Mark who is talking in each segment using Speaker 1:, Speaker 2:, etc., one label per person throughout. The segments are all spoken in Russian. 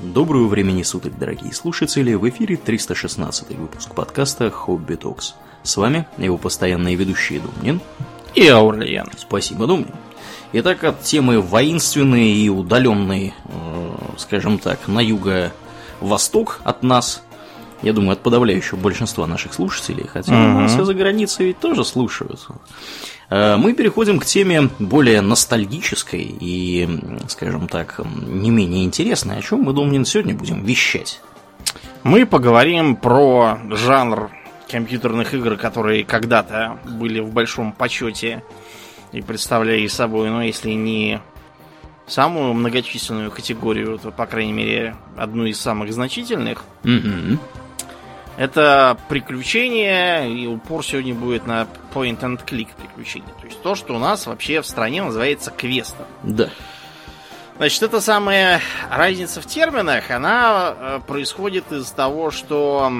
Speaker 1: Доброго времени суток, дорогие слушатели! В эфире 316 выпуск подкаста «Хобби Токс». С вами его постоянные ведущие Думнин
Speaker 2: и Аурлиен.
Speaker 1: Спасибо, Думнин. Итак, от темы воинственные и удаленные, э, скажем так, на юго-восток от нас, я думаю, от подавляющего большинства наших слушателей, хотя угу. нас и за границей ведь тоже слушают. Э, мы переходим к теме более ностальгической и, скажем так, не менее интересной, о чем мы, Думнин, сегодня будем вещать.
Speaker 2: Мы поговорим про жанр компьютерных игр, которые когда-то были в большом почете и представляли собой, ну, если не самую многочисленную категорию, то, по крайней мере, одну из самых значительных. Угу. Это приключение, и упор сегодня будет на point and click приключения. То есть то, что у нас вообще в стране называется квестом.
Speaker 1: Да.
Speaker 2: Значит, эта самая разница в терминах, она э, происходит из того, что,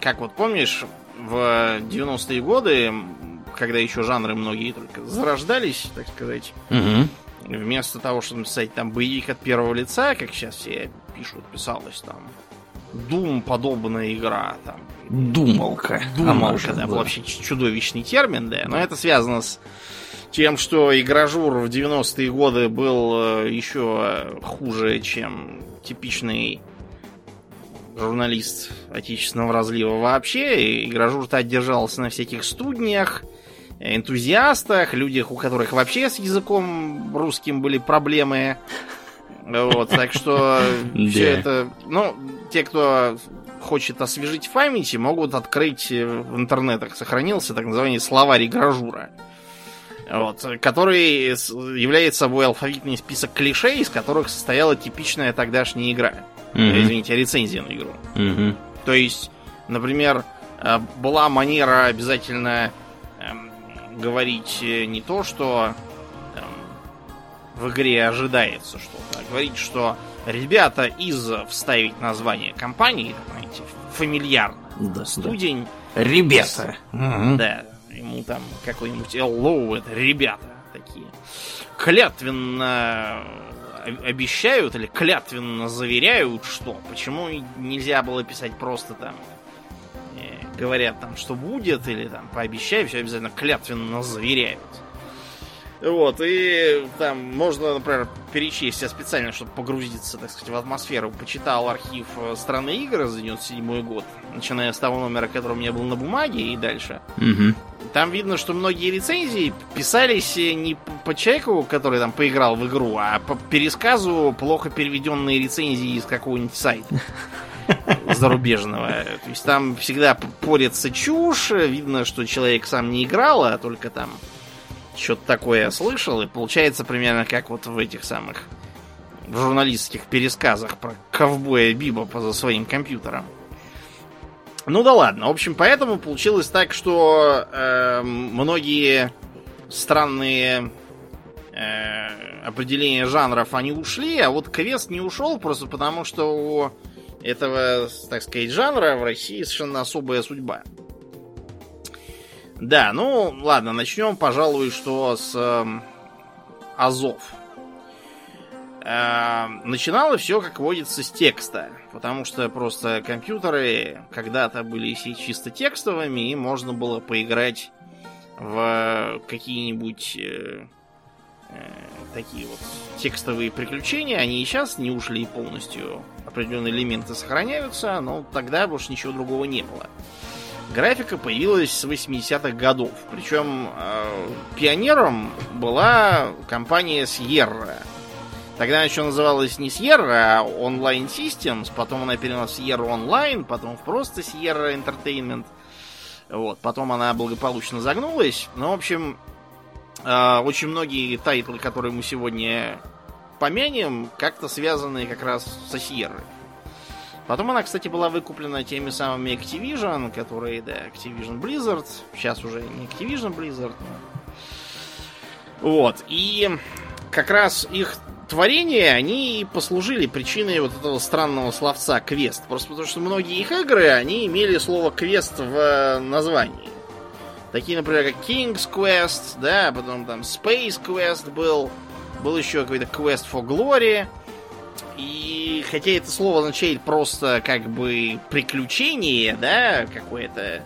Speaker 2: как вот помнишь, в 90-е годы, когда еще жанры многие только зарождались, так сказать, угу. вместо того, чтобы написать там боевик от первого лица, как сейчас все пишут, писалось там Дум подобная игра. Там.
Speaker 1: Думалка.
Speaker 2: Думалка, да, был вообще чудовищный термин, да. Но это связано с тем, что игражур в 90-е годы был э, еще хуже, чем типичный журналист отечественного разлива вообще. Игражур-то отдержался на всяких студнях, энтузиастах, людях, у которых вообще с языком русским были проблемы. Вот, так что все это... Ну, те, кто хочет освежить в памяти, могут открыть в интернетах. Сохранился так называемый словарь гражура. Вот, который является собой алфавитный список клишей, из которых состояла типичная тогдашняя игра. Mm-hmm. Извините, рецензия на игру. Mm-hmm. То есть, например, э, была манера обязательно эм, говорить э, не то, что в игре ожидается что-то. Говорить, что ребята из вставить название компании, знаете, фамильярно.
Speaker 1: Да,
Speaker 2: Студень.
Speaker 1: Да. Ребята.
Speaker 2: Да. Ему там какой-нибудь Эллоу, это ребята такие. Клятвенно обещают или клятвенно заверяют, что почему нельзя было писать просто там э, говорят там, что будет, или там пообещай, все обязательно клятвенно заверяют. Вот, и там можно, например, перечесть я специально, чтобы погрузиться, так сказать, в атмосферу. Почитал архив э, страны игр за 97 год, начиная с того номера, который у меня был на бумаге и дальше. Угу. Там видно, что многие рецензии писались э, не по человеку, который там поиграл в игру, а по пересказу плохо переведенные рецензии из какого-нибудь сайта зарубежного. То есть там всегда порится чушь, видно, что человек сам не играл, а только там что-то такое слышал, и получается примерно как вот в этих самых в журналистских пересказах про ковбоя Биба за своим компьютером. Ну да ладно. В общем, поэтому получилось так, что э, многие странные э, определения жанров они ушли, а вот квест не ушел просто потому, что у этого, так сказать, жанра в России совершенно особая судьба. Да, ну ладно, начнем, пожалуй, что с э, Азов. Э, начинало все, как водится, с текста. Потому что просто компьютеры когда-то были чисто текстовыми, и можно было поиграть в какие-нибудь э, э, такие вот текстовые приключения. Они и сейчас не ушли полностью. Определенные элементы сохраняются, но тогда больше ничего другого не было. Графика появилась с 80-х годов. Причем э, пионером была компания Sierra. Тогда она еще называлась не Sierra, а Online Systems. Потом она перенялась в Sierra Online, потом в просто Sierra Entertainment. Вот. Потом она благополучно загнулась. Ну, в общем, э, очень многие тайтлы, которые мы сегодня помянем, как-то связаны как раз со Sierra. Потом она, кстати, была выкуплена теми самыми Activision, которые, да, Activision Blizzard. Сейчас уже не Activision Blizzard. Но... Вот. И как раз их творения, они послужили причиной вот этого странного словца квест. Просто потому что многие их игры, они имели слово квест в названии. Такие, например, как King's Quest, да, потом там Space Quest был, был еще какой-то Quest for Glory, И хотя это слово означает просто как бы приключение, да, какое-то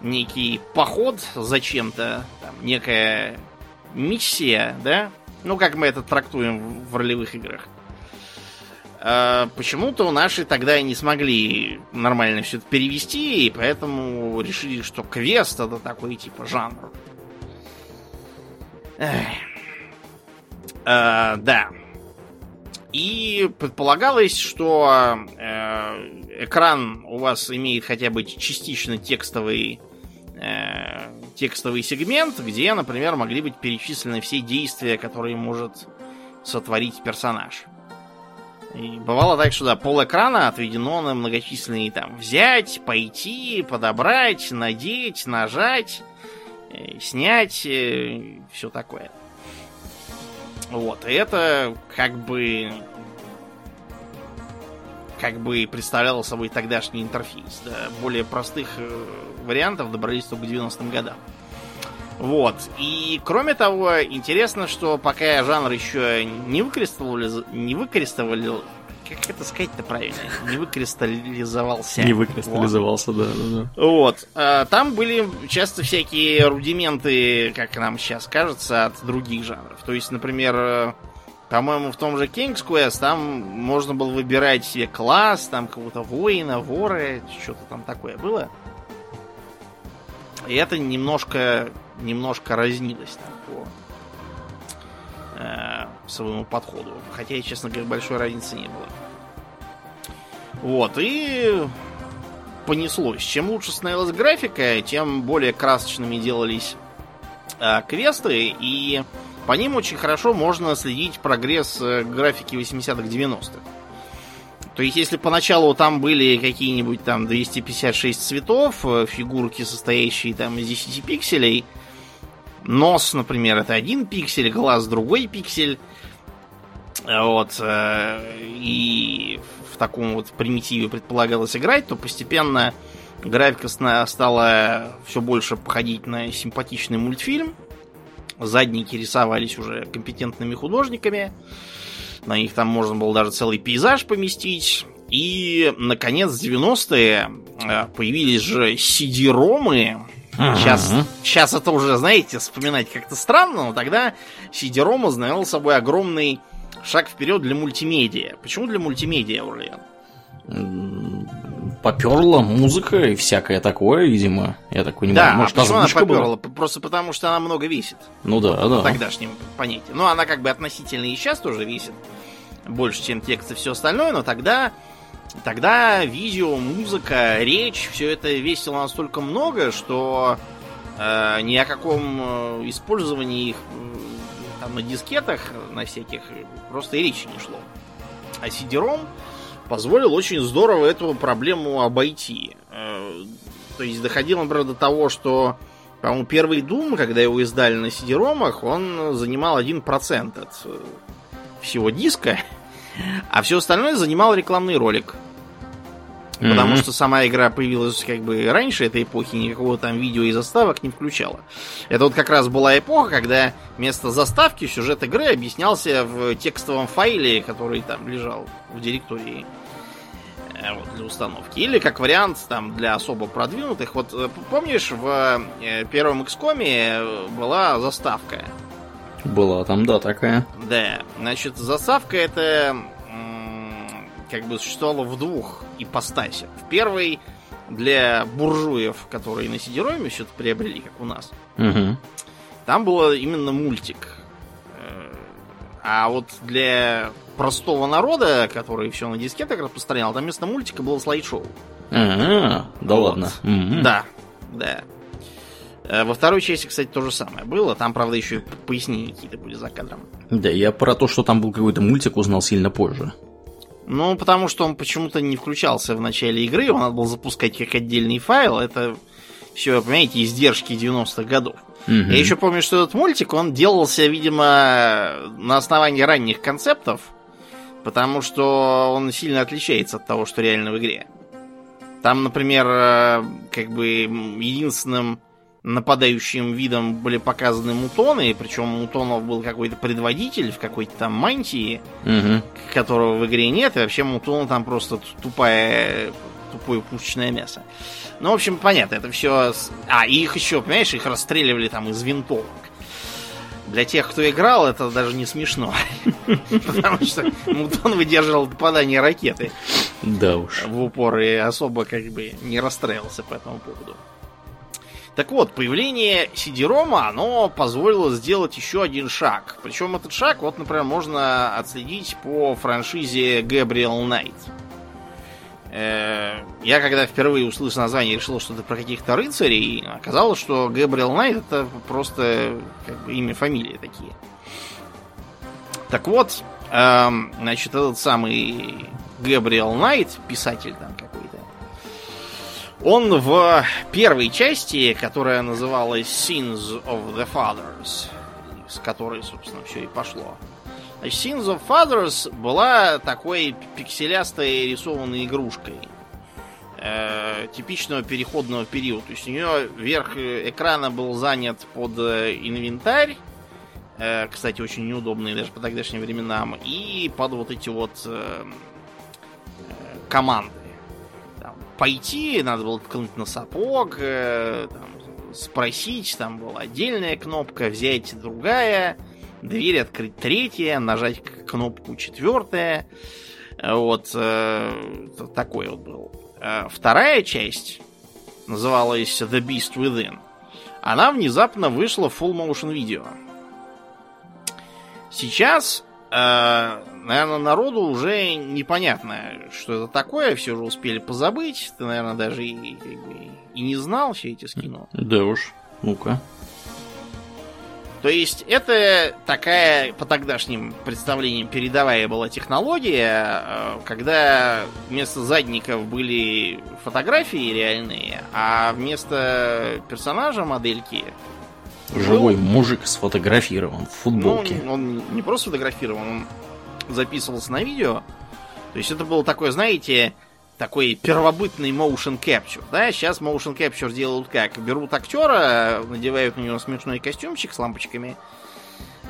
Speaker 2: некий поход зачем-то, там, некая миссия, да, ну как мы это трактуем в ролевых играх. А почему-то наши тогда не смогли нормально все это перевести, и поэтому решили, что квест это такой типа жанр. А, да. И предполагалось, что э, экран у вас имеет хотя бы частично текстовый э, текстовый сегмент, где, например, могли быть перечислены все действия, которые может сотворить персонаж. И бывало так, что да, пол экрана отведено на многочисленные там взять, пойти, подобрать, надеть, нажать, э, снять, э, все такое. Вот, и это как бы как бы представляло собой тогдашний интерфейс. Да, более простых э, вариантов добрались только к 90-м годам. Вот. И кроме того, интересно, что пока жанр еще не выкристаллизовал, не выкристаллизовал, как это сказать-то правильно? Не выкристаллизовался.
Speaker 1: Не выкристаллизовался, вот. да, да, да.
Speaker 2: Вот. А, там были часто всякие рудименты, как нам сейчас кажется, от других жанров. То есть, например, э, по-моему, в том же King's Quest там можно было выбирать себе класс, там кого-то воина, воры, что-то там такое было. И это немножко, немножко разнилось там по э, своему подходу. Хотя, честно говоря, большой разницы не было. Вот, и понеслось. Чем лучше становилась графика, тем более красочными делались э, квесты, и по ним очень хорошо можно следить прогресс э, графики 80-х, 90-х. То есть, если поначалу там были какие-нибудь там 256 цветов, э, фигурки, состоящие там из 10 пикселей, нос, например, это один пиксель, глаз другой пиксель, вот, э, и в таком вот примитиве предполагалось играть, то постепенно графика стала все больше походить на симпатичный мультфильм, Задники рисовались уже компетентными художниками. На них там можно было даже целый пейзаж поместить. И, наконец, 90-е э, появились же CD-ромы. Сейчас, сейчас это уже, знаете, вспоминать как-то странно, но тогда CD-rom означал собой огромный шаг вперед для мультимедиа. Почему для мультимедиа, Урлен?
Speaker 1: поперла музыка и всякое такое, видимо. Я так понимаю.
Speaker 2: Да, Может, а почему она поперла? Была? Просто потому, что она много весит.
Speaker 1: Ну да, вот, да.
Speaker 2: Тогдашнем понятии. Ну, она как бы относительно и сейчас тоже весит. Больше, чем текст и все остальное, но тогда Тогда видео, музыка, речь, все это весило настолько много, что э, ни о каком э, использовании их э, там, на дискетах, на всяких, просто и речи не шло. А CD-ROM позволил очень здорово эту проблему обойти. Э, то есть доходило, например, до того, что, по-моему, первый Doom, когда его издали на CD-ромах, он занимал 1% от э, всего диска, а все остальное занимал рекламный ролик. Mm-hmm. Потому что сама игра появилась как бы раньше этой эпохи, никакого там видео и заставок не включала. Это вот как раз была эпоха, когда вместо заставки сюжет игры объяснялся в текстовом файле, который там лежал в директории э, вот, для установки. Или как вариант там для особо продвинутых. Вот э, помнишь, в э, первом XCOM была заставка?
Speaker 1: Была там, да, такая.
Speaker 2: Да. Значит, заставка это как бы существовала в двух ипостасях. В первой для буржуев, которые на сидероме что-то приобрели, как у нас.
Speaker 1: Угу.
Speaker 2: Там было именно мультик. Э, а вот для простого народа, который все на дискетах распространял, там вместо мультика было слайд-шоу.
Speaker 1: А, да вот. ладно.
Speaker 2: Угу. Да, да. Э, во второй части, кстати, то же самое было. Там, правда, еще и пояснения какие-то были за кадром.
Speaker 1: Да, я про то, что там был какой-то мультик, узнал сильно позже.
Speaker 2: Ну, потому что он почему-то не включался в начале игры, его надо было запускать как отдельный файл. Это все, понимаете, издержки 90-х годов. Угу. Я еще помню, что этот мультик, он делался, видимо, на основании ранних концептов, потому что он сильно отличается от того, что реально в игре. Там, например, э, как бы единственным нападающим видом были показаны мутоны, причем мутонов был какой-то предводитель в какой-то там мантии,
Speaker 1: Угу.
Speaker 2: которого в игре нет, и вообще мутоны там просто тупая, тупое пушечное мясо. Ну, в общем, понятно, это все... А, и их еще, понимаешь, их расстреливали там из винтовок. Для тех, кто играл, это даже не смешно. Потому что Мутон выдерживал попадание ракеты
Speaker 1: Да уж.
Speaker 2: в упор и особо как бы не расстраивался по этому поводу. Так вот, появление CD-ROM, оно позволило сделать еще один шаг. Причем этот шаг, вот, например, можно отследить по франшизе Gabriel Knight. Э, Я когда впервые услышал название, решил, что это про каких-то рыцарей. Оказалось, что Gabriel Knight это просто как бы имя, фамилия такие. Так вот, эм, значит, этот самый Габриэл Найт, писатель там он в первой части, которая называлась Sins of the Fathers, с которой, собственно, все и пошло. Sins of Fathers была такой пикселястой рисованной игрушкой э, типичного переходного периода. То есть у нее верх экрана был занят под э, инвентарь, э, кстати, очень неудобный даже по тогдашним временам, и под вот эти вот команды. Пойти, надо было ткнуть на сапог, э, там, спросить, там была отдельная кнопка, взять другая, дверь открыть третья, нажать кнопку четвертая. Э, Вот э, такой вот был. Э, Вторая часть называлась The Beast Within. Она внезапно вышла в full motion видео. Сейчас, наверное, народу уже непонятно, что это такое, все уже успели позабыть. Ты, наверное, даже и, и не знал все эти скину.
Speaker 1: Да уж. Ну-ка.
Speaker 2: То есть это такая, по тогдашним представлениям, передовая была технология, э, когда вместо задников были фотографии реальные, а вместо персонажа модельки
Speaker 1: Живой мужик сфотографирован в футболке.
Speaker 2: Ну, он не просто фотографировал, он записывался на видео. То есть это было такое, знаете, такой первобытный motion capture. Да, сейчас motion capture делают как? Берут актера, надевают на него смешной костюмчик с лампочками.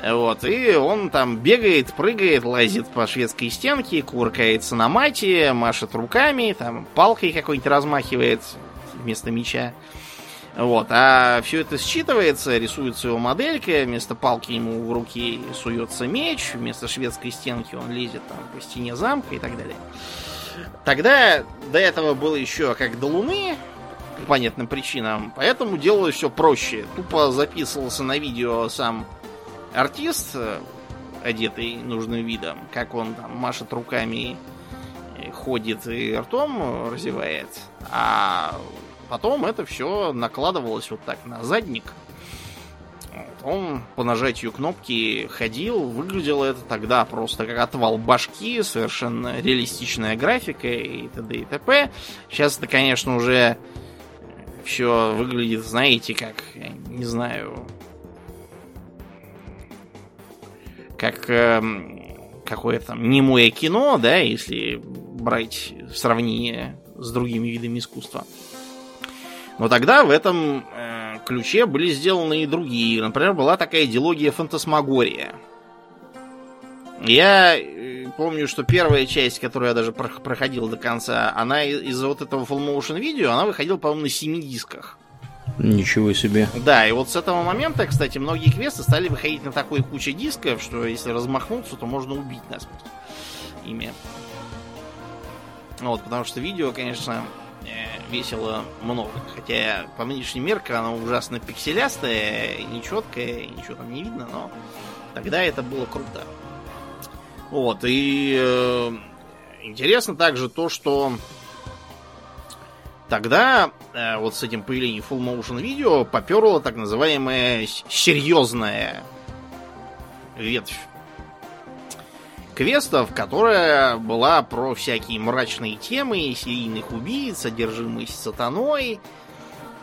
Speaker 2: Вот, и он там бегает, прыгает, лазит по шведской стенке, куркается на мате, машет руками, там палкой какой-нибудь размахивает вместо меча. Вот, а все это считывается, рисуется его моделька, вместо палки ему в руки суется меч, вместо шведской стенки он лезет там по стене замка и так далее. Тогда до этого было еще как до Луны, по понятным причинам, поэтому делалось все проще. Тупо записывался на видео сам артист, одетый нужным видом, как он там машет руками, э, ходит и ртом э, разевает, а потом это все накладывалось вот так на задник. Вот, Он по нажатию кнопки ходил, выглядело это тогда просто как отвал башки, совершенно реалистичная графика и т.д. и т.п. Сейчас это, конечно, уже все выглядит, знаете, как, я не знаю, как эм, какое-то немое кино, да, если брать сравнение с другими видами искусства. Но тогда в этом э, ключе были сделаны и другие. Например, была такая идеология фантасмагория. Я э, помню, что первая часть, которую я даже про- проходил до конца, она из-за вот этого full motion видео, она выходила, по-моему, на 7 дисках.
Speaker 1: Ничего себе.
Speaker 2: Да, и вот с этого момента, кстати, многие квесты стали выходить на такой куче дисков, что если размахнуться, то можно убить насмерть ими. Вот, потому что видео, конечно, весело много. Хотя по нынешним меркам оно ужасно пикселястое, нечеткое, ничего там не видно, но тогда это было круто. Вот, и э, интересно также то, что тогда э, вот с этим появлением full motion видео поперло так называемая серьезная ветвь квестов, которая была про всякие мрачные темы, серийных убийц, одержимость сатаной,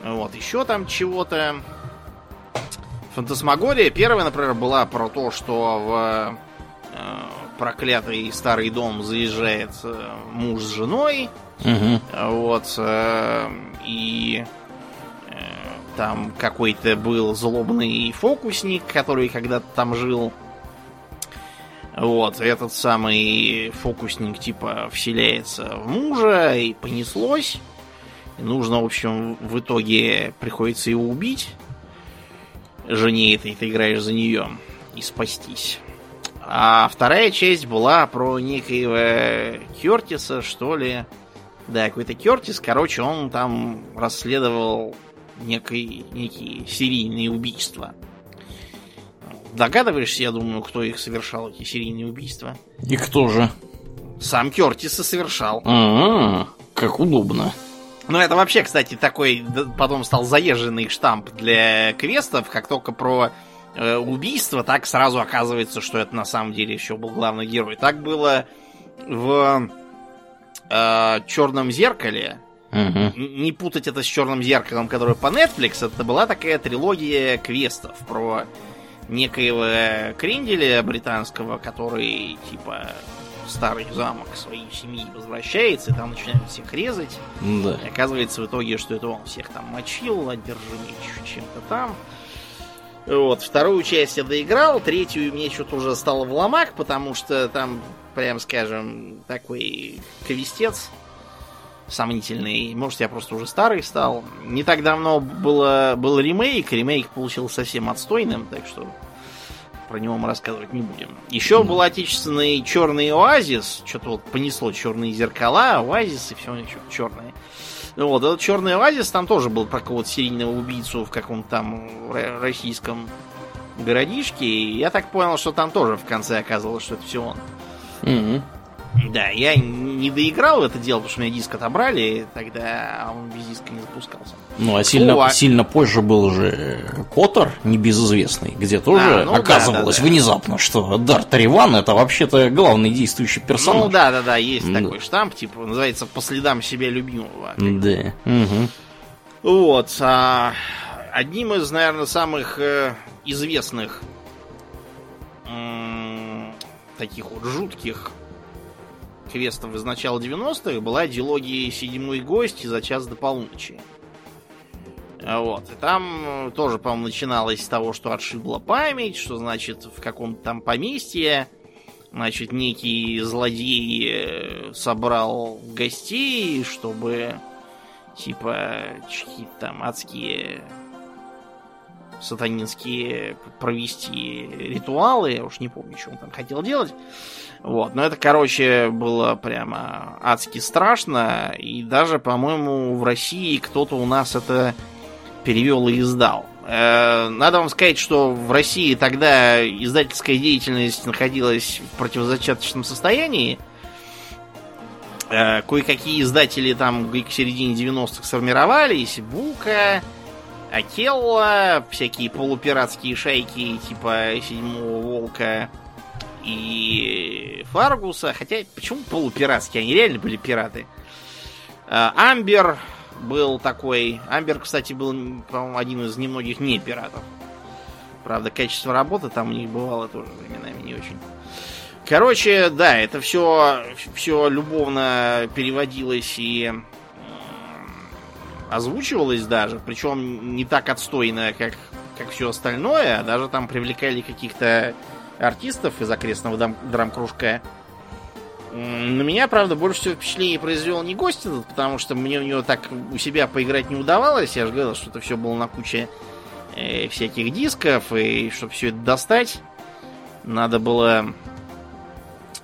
Speaker 2: вот, еще там чего-то. Фантасмагория первая, например, была про то, что в э, проклятый старый дом заезжает э, муж с женой,
Speaker 1: Угу.
Speaker 2: вот, э, и э, там какой-то был злобный фокусник, который когда-то там жил. Вот, этот самый фокусник типа вселяется в мужа, и понеслось. И нужно, в общем, в итоге приходится его убить. Жене этой ты играешь за нее. И спастись. А вторая часть была про некоего Кертиса, что ли. Да, какой-то Кертис. Короче, он там расследовал некий, некие серийные убийства. Догадываешься, я думаю, кто их совершал, эти серийные убийства?
Speaker 1: И кто же?
Speaker 2: Сам Кертис и совершал.
Speaker 1: А, как удобно.
Speaker 2: Ну, это вообще, кстати, такой потом стал заезженный штамп для квестов, как только про э, убийство, так сразу оказывается, что это на самом деле еще был главный герой. Так было в э, Черном зеркале.
Speaker 1: Угу.
Speaker 2: Не путать это с Черным зеркалом, которое по Netflix. Это была такая трилогия квестов про некоего кренделя британского, который типа старый замок своей семьи возвращается, и там начинают всех резать.
Speaker 1: Да.
Speaker 2: И оказывается в итоге, что это он всех там мочил, одержи меч чем-то там. Вот, вторую часть я доиграл, третью мне что-то уже стало в ломак, потому что там, прям скажем, такой квестец сомнительный. Может, я просто уже старый стал. Не так давно было, был ремейк, ремейк получился совсем отстойным, так что про него мы рассказывать не будем. Еще mm. был отечественный черный оазис, что-то вот понесло черные зеркала, оазис и все черное. Ну вот, этот черный оазис там тоже был про какого-то серийного убийцу в каком-то там российском городишке. И я так понял, что там тоже в конце оказалось, что это все он.
Speaker 1: Mm-hmm.
Speaker 2: Да, я не доиграл это дело, потому что меня диск отобрали, тогда он без диска не запускался.
Speaker 1: Ну, а сильно, О, а... сильно позже был же Котор, небезызвестный, где тоже а, ну, оказывалось да, да, да. внезапно, что Дарт Риван это вообще-то главный действующий персонаж.
Speaker 2: Ну да, да, да, есть да. такой штамп, типа, называется по следам себя любимого.
Speaker 1: Да. Угу.
Speaker 2: Вот. А, одним из, наверное, самых э, известных таких вот жутких квестов из начала 90-х была дилогия «Седьмой гость» за час до полуночи. Вот. И там тоже, по-моему, начиналось с того, что отшибла память, что, значит, в каком-то там поместье, значит, некий злодей э, собрал гостей, чтобы, типа, какие-то там адские сатанинские провести ритуалы. Я уж не помню, что он там хотел делать. Вот, но это, короче, было прямо адски страшно. И даже, по-моему, в России кто-то у нас это перевел и издал. Э, надо вам сказать, что в России тогда издательская деятельность находилась в противозачаточном состоянии. Э, кое-какие издатели там к середине 90-х сформировались. Бука, Акелла, всякие полупиратские шайки типа Седьмого Волка и Фаргуса. Хотя, почему полупиратские? Они реально были пираты. А, Амбер был такой. Амбер, кстати, был, по-моему, один из немногих не пиратов. Правда, качество работы там у них бывало тоже временами не очень. Короче, да, это все, все любовно переводилось и озвучивалось даже, причем не так отстойно, как, как все остальное, а даже там привлекали каких-то артистов из окрестного драм- драм-кружка. На меня, правда, больше всего впечатление произвел не гость этот, потому что мне у него так у себя поиграть не удавалось. Я же говорил, что это все было на куче э, всяких дисков, и чтобы все это достать, надо было,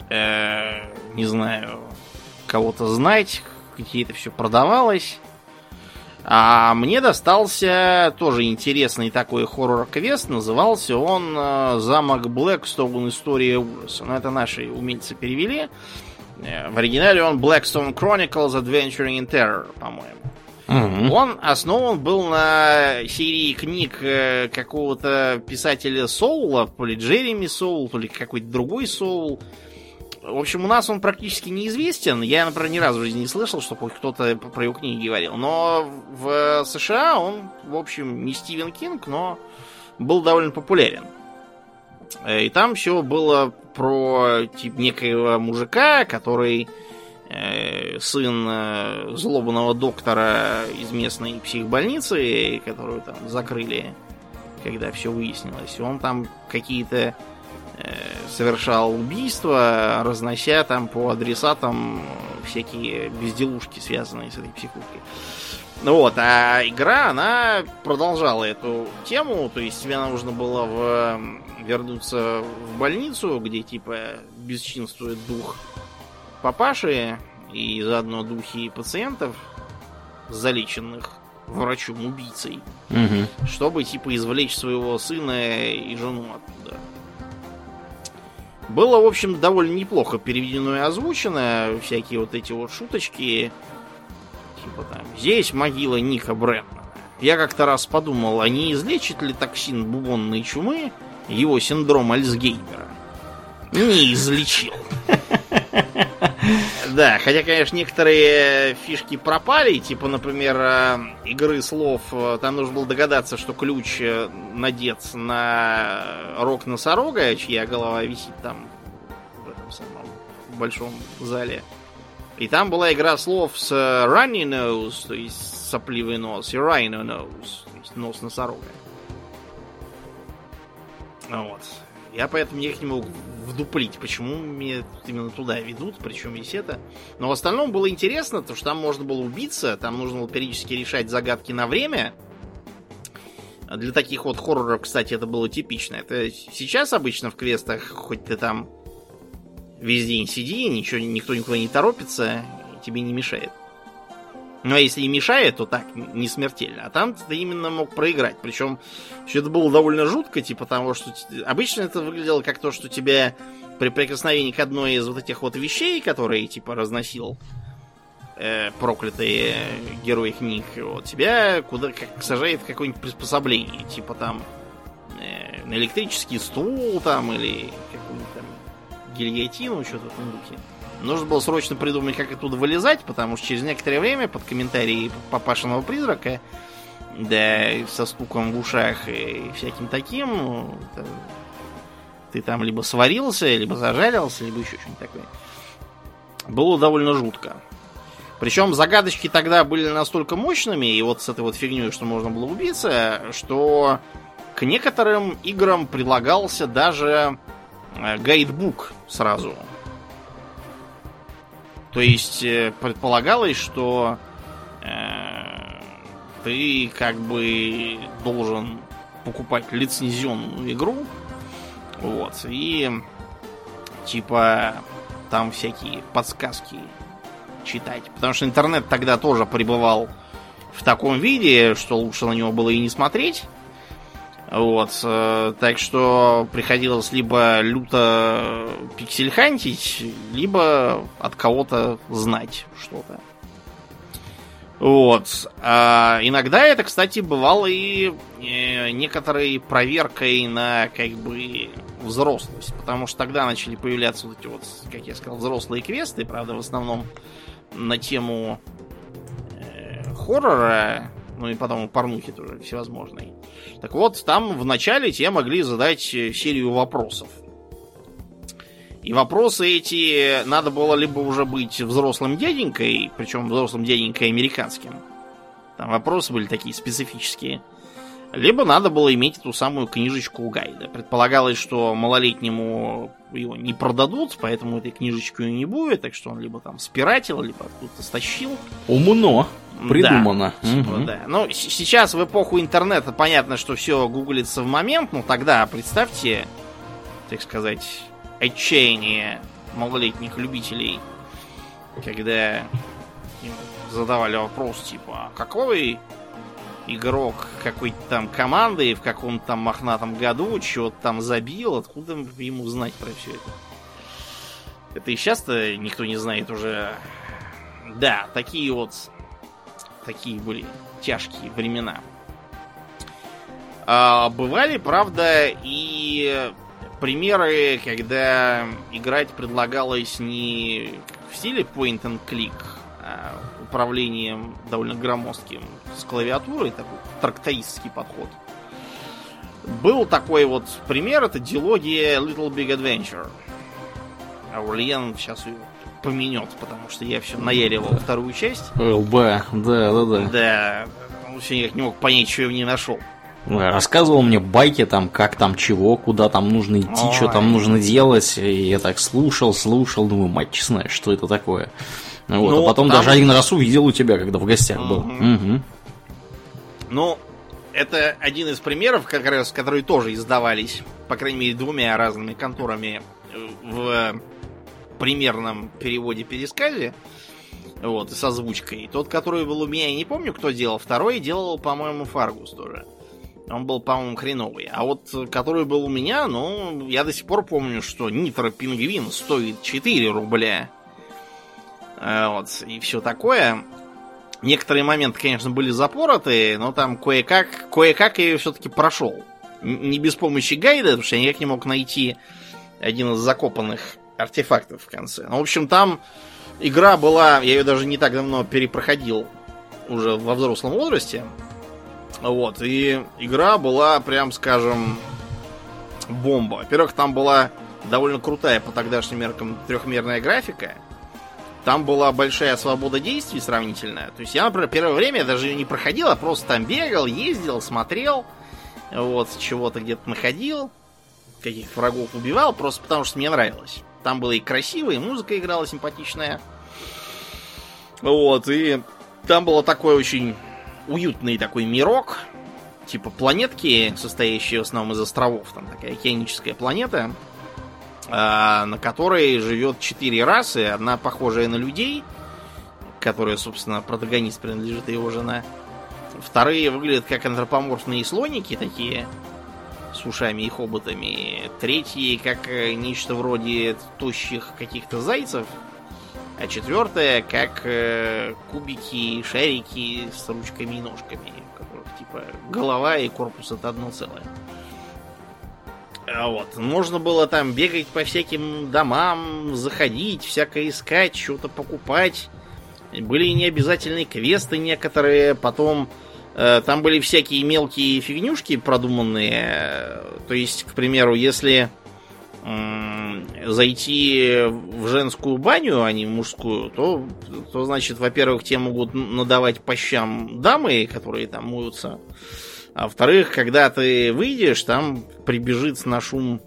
Speaker 2: э, не знаю, кого-то знать, где это все продавалось. А мне достался тоже интересный такой хоррор-квест. Назывался он э, «Замок Блэкстоун. История ужаса». Ну, это наши умельцы перевели. Э, в оригинале он Blackstone Chronicles Adventuring in Terror, по-моему.
Speaker 1: Mm-hmm.
Speaker 2: Он основан был на серии книг э, какого-то писателя Соула, то ли Джереми Соул, то ли какой-то другой Соул. В общем, у нас он практически неизвестен. Я, например, ни разу в жизни не слышал, чтобы кто-то про его книги говорил. Но в США он, в общем, не Стивен Кинг, но был довольно популярен. Э, и там все было про тип некоего мужика, который э, сын э, злобного доктора из местной психбольницы, которую там закрыли, когда все выяснилось. Он там какие-то совершал убийства, разнося там по адресатам всякие безделушки, связанные с этой психушкой. Ну вот, а игра, она продолжала эту тему, то есть тебе нужно было в, вернуться в больницу, где типа бесчинствует дух папаши и заодно духи пациентов, залеченных врачом-убийцей,
Speaker 1: Угу.
Speaker 2: чтобы типа извлечь своего сына и жену оттуда. Было, в общем, довольно неплохо переведено и озвучено. Всякие вот эти вот шуточки. Типа там, здесь могила Ника Брэндона. Я как-то раз подумал, а не излечит ли токсин бубонной чумы его синдром Альцгеймера? Не излечил. Да, хотя, конечно, некоторые фишки пропали, типа, например, э, игры слов, э, там нужно было догадаться, что ключ э, надет на рог носорога, чья голова висит там в этом самом большом зале. И там была игра слов с runny nose, то есть сопливый нос, и rhino nose, то есть нос носорога. Вот. Я поэтому никак не мог вдуплить, почему меня именно туда ведут, причем весь это. Но в остальном было интересно, то что там можно было убиться, там нужно было периодически решать загадки на время. Для таких вот хорроров, кстати, это было типично. Это сейчас обычно в квестах, хоть ты там весь день сиди, ничего, никто никуда не торопится, тебе не мешает. Ну, а если и мешает, то так, не смертельно. А там ты именно мог проиграть. Причем все это было довольно жутко, типа того, что... Обычно это выглядело как то, что тебя при прикосновении к одной из вот этих вот вещей, которые, типа, разносил э, проклятые герои книг, вот, тебя куда как сажает в какое-нибудь приспособление. Типа там э, на электрический стул там или какую-нибудь там гильотину, что-то в этом духе. Нужно было срочно придумать, как оттуда вылезать, потому что через некоторое время под комментарии папашиного призрака, да, со стуком в ушах и всяким таким, это- ты там либо сварился, либо зажарился, либо еще что-нибудь такое. Было довольно жутко. Причем загадочки тогда были настолько мощными, и вот с этой вот фигней, что можно было убиться, что к некоторым играм прилагался даже э, гайдбук сразу. То есть э, предполагалось, что э, ты как бы должен покупать лицензионную игру, вот, и типа там всякие подсказки читать. Потому что интернет тогда тоже пребывал в таком виде, что лучше на него было и не смотреть. Вот, э, так что приходилось либо люто пиксельхантить, либо от кого-то знать что-то. Вот. А иногда это, кстати, бывало и э, некоторой проверкой на как бы взрослость. Потому что тогда начали появляться вот эти вот, как я сказал, взрослые квесты, правда, в основном на тему э, хоррора, ну и потом порнухи тоже всевозможной. Так вот, там в начале тебе могли задать э, серию вопросов. И вопросы эти надо было либо уже быть взрослым дяденькой, причем взрослым дяденькой американским. Там вопросы были такие специфические. Либо надо было иметь эту самую книжечку гайда. Предполагалось, что малолетнему его не продадут, поэтому этой книжечки не будет, так что он либо там спиратил, либо откуда-то стащил.
Speaker 1: Умно придумано.
Speaker 2: Да, типа, да. Ну, сейчас в эпоху интернета понятно, что все гуглится в момент, но тогда представьте, так сказать, отчаяние малолетних любителей, когда им задавали вопрос типа, а какой игрок какой-то там команды в каком-то там мохнатом году чего-то там забил, откуда ему знать про все это? Это и сейчас-то никто не знает уже. Да, такие вот такие были тяжкие времена. А, бывали, правда, и примеры, когда играть предлагалось не в стиле point and click, а управлением довольно громоздким с клавиатурой, такой трактористский подход. Был такой вот пример, это дилогия Little Big Adventure. А Ульян сейчас ее поменет, потому что я все наяривал вторую часть.
Speaker 1: ЛБ, да, да, да.
Speaker 2: Да, он все никак не мог понять, что я в ней нашел.
Speaker 1: Рассказывал мне байки там, как там чего, куда там нужно идти,
Speaker 2: Ой.
Speaker 1: что там нужно делать. И я так слушал, слушал, думаю, мать честная, что это такое. Вот,
Speaker 2: Ну,
Speaker 1: а потом
Speaker 2: там-
Speaker 1: даже один раз увидел у тебя, когда в гостях был.
Speaker 2: Мгм. Ну, это один из примеров, как раз, которые тоже издавались, по крайней мере, двумя разными конторами э, в примерном переводе-пересказе. Вот, и с озвучкой. Тот, который был у меня, я не помню, кто делал. Второй делал, по-моему, Фаргус тоже. Он был, по-моему, хреновый. А вот который был у меня, ну, я до сих пор помню, что Нитро Пингвин стоит 4 рубля. Э, Вот, и все такое. Некоторые моменты, конечно, были запороты, но там кое-как, кое-как я все-таки прошел. Не без помощи гайда, потому что я никак не мог найти один из закопанных артефактов в конце. Ну, в общем, там игра была, я ее даже не так давно перепроходил уже во взрослом возрасте. Вот, и игра была, прям скажем, бомба. Во-первых, там была довольно крутая по тогдашним меркам трехмерная графика. Там была большая свобода действий сравнительная. То есть я, например, первое время даже ее не проходил, а просто там бегал, ездил, смотрел, вот, чего-то где-то находил, каких-то врагов убивал, просто потому что мне нравилось. Там было и красиво, и музыка играла симпатичная. Вот, и там было такой очень уютный такой мирок, типа планетки, состоящие в основном из островов. Там такая океаническая планета, а, на которой живет четыре расы. Одна похожая на людей, которая, собственно, протагонист принадлежит и его жена. Вторые выглядят как антропоморфные слоники такие, с ушами и хоботами. Третьи как э, нечто вроде тощих каких-то зайцев. А четвертое как э, кубики, шарики с ручками и ножками, которых типа голова и корпус это одно целое. А Вот. Можно было там бегать по всяким домам, заходить, всякое искать, что-то покупать. Были необязательные квесты некоторые, потом там были всякие мелкие фигнюшки продуманные. То есть, к примеру, если зайти в женскую баню, а не в мужскую, то, то значит, во-первых, те могут надавать по щам дамы, которые там моются. А во-вторых, когда ты выйдешь, там прибежит на шум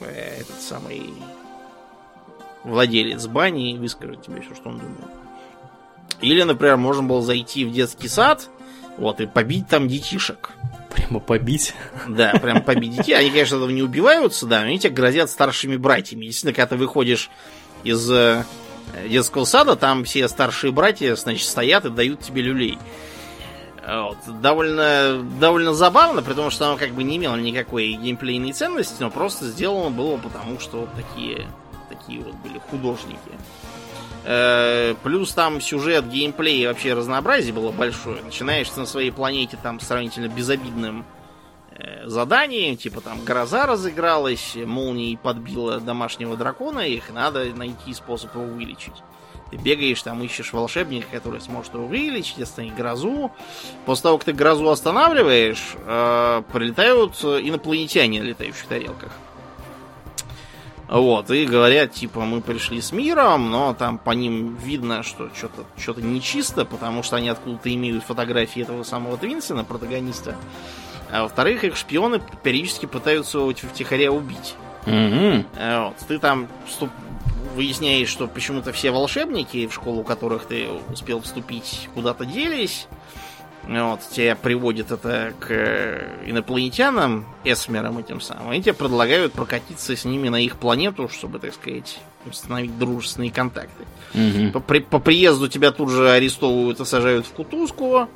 Speaker 2: э, этот самый владелец бани и выскажет тебе все, что он думает. Или, например, можно было зайти в детский сад, вот, и побить там детишек.
Speaker 1: Прямо побить.
Speaker 2: Да, прям побить детей. Они, конечно, этого не убиваются, да, но они тебе грозят старшими братьями. Действительно, когда ты выходишь из э, детского сада, там все старшие братья, значит, стоят и дают тебе люлей. Вот. Довольно, довольно забавно, при том, что оно как бы не имело никакой геймплейной ценности, но просто сделано было потому, что вот такие, такие вот были художники. Э, Плюс там сюжет, геймплей и вообще разнообразие было большое. Начинаешь на своей планете там сравнительно безобидным э, заданием, типа там гроза разыгралась, молнией подбила домашнего дракона, их надо найти способ его вылечить. Ты бегаешь, там ищешь волшебника, который сможет его вылечить, остановить грозу. После того, как ты грозу останавливаешь, э, прилетают инопланетяне на летающих тарелках. Вот, и говорят, типа, мы пришли с миром, но там по ним видно, что что-то что нечисто, потому что они откуда-то имеют фотографии этого самого Твинсона, протагониста. А во-вторых, их шпионы периодически пытаются его втихаря убить. Э, Вот, ты там вступ- выясняешь, что почему-то все волшебники, в школу которых ты успел вступить, куда-то делись. Вот, тебя приводит это к э, инопланетянам, эсмерам этим самым. Они тебе предлагают прокатиться с ними на их планету, чтобы, так сказать, установить дружественные контакты.
Speaker 1: Мгм.
Speaker 2: По, при- по приезду тебя тут же арестовывают и сажают в кутузку.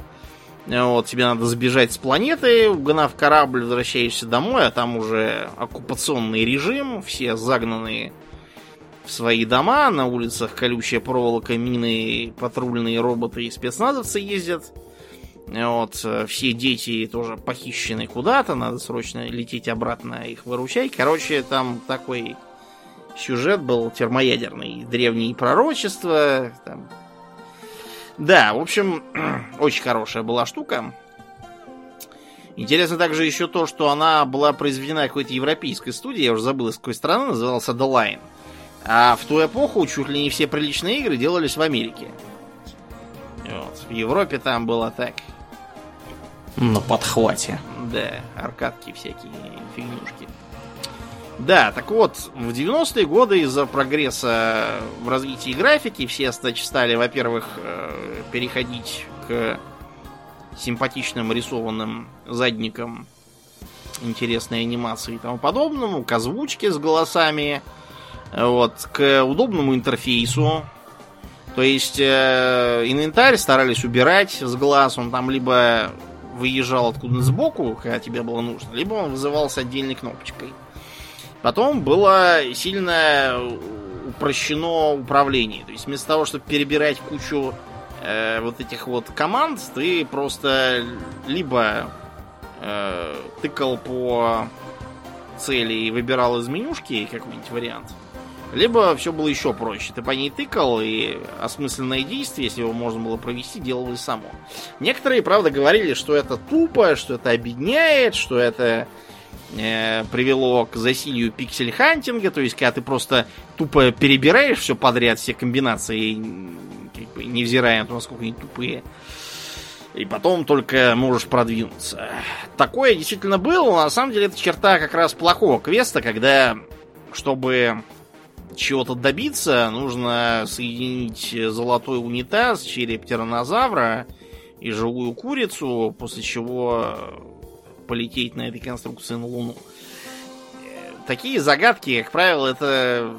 Speaker 2: Вот, тебе надо сбежать с планеты, угнав корабль, возвращаешься домой, а там уже оккупационный режим, все загнанные в свои дома, на улицах колючая проволока, мины, патрульные роботы и спецназовцы ездят. Вот, э, все дети тоже похищены куда-то, надо срочно лететь обратно их выручать. Короче, там такой сюжет был термоядерный. Древние пророчества. Там. Да, в общем, очень хорошая была штука. Интересно также еще то, что она была произведена какой-то европейской студией, я уже забыл, из какой страны, назывался The Line. А в ту эпоху чуть ли не все приличные игры делались в Америке. Вот. В Европе там было так.
Speaker 1: На подхвате.
Speaker 2: Да, аркадки всякие, фигнюшки. Да, так вот, в 90-е годы из-за прогресса в развитии графики все, значит, стали, во-первых, э, переходить к симпатичным рисованным задникам интересной анимации и тому подобному, к озвучке с голосами, вот, к удобному интерфейсу. То есть э, инвентарь старались убирать с глаз, он там либо выезжал откуда-то сбоку, когда тебе было нужно, либо он вызывался отдельной кнопочкой. Потом было сильно упрощено управление. То есть вместо того, чтобы перебирать кучу э, вот этих вот команд, ты просто либо э, тыкал по цели и выбирал из менюшки какой-нибудь вариант, либо все было еще проще. Ты по ней тыкал, и осмысленное действие, если его можно было провести, делалось само. Некоторые, правда, говорили, что это тупо, что это обедняет, что это э, привело к засилию пиксель-хантинга, то есть когда ты просто тупо перебираешь все подряд, все комбинации, как бы, невзирая на то, насколько они тупые, и потом только можешь продвинуться. Такое действительно было, но на самом деле это черта как раз плохого квеста, когда, чтобы чего-то добиться, нужно соединить золотой унитаз, череп тиранозавра и живую курицу, после чего полететь на этой конструкции на Луну. Такие загадки, как правило, это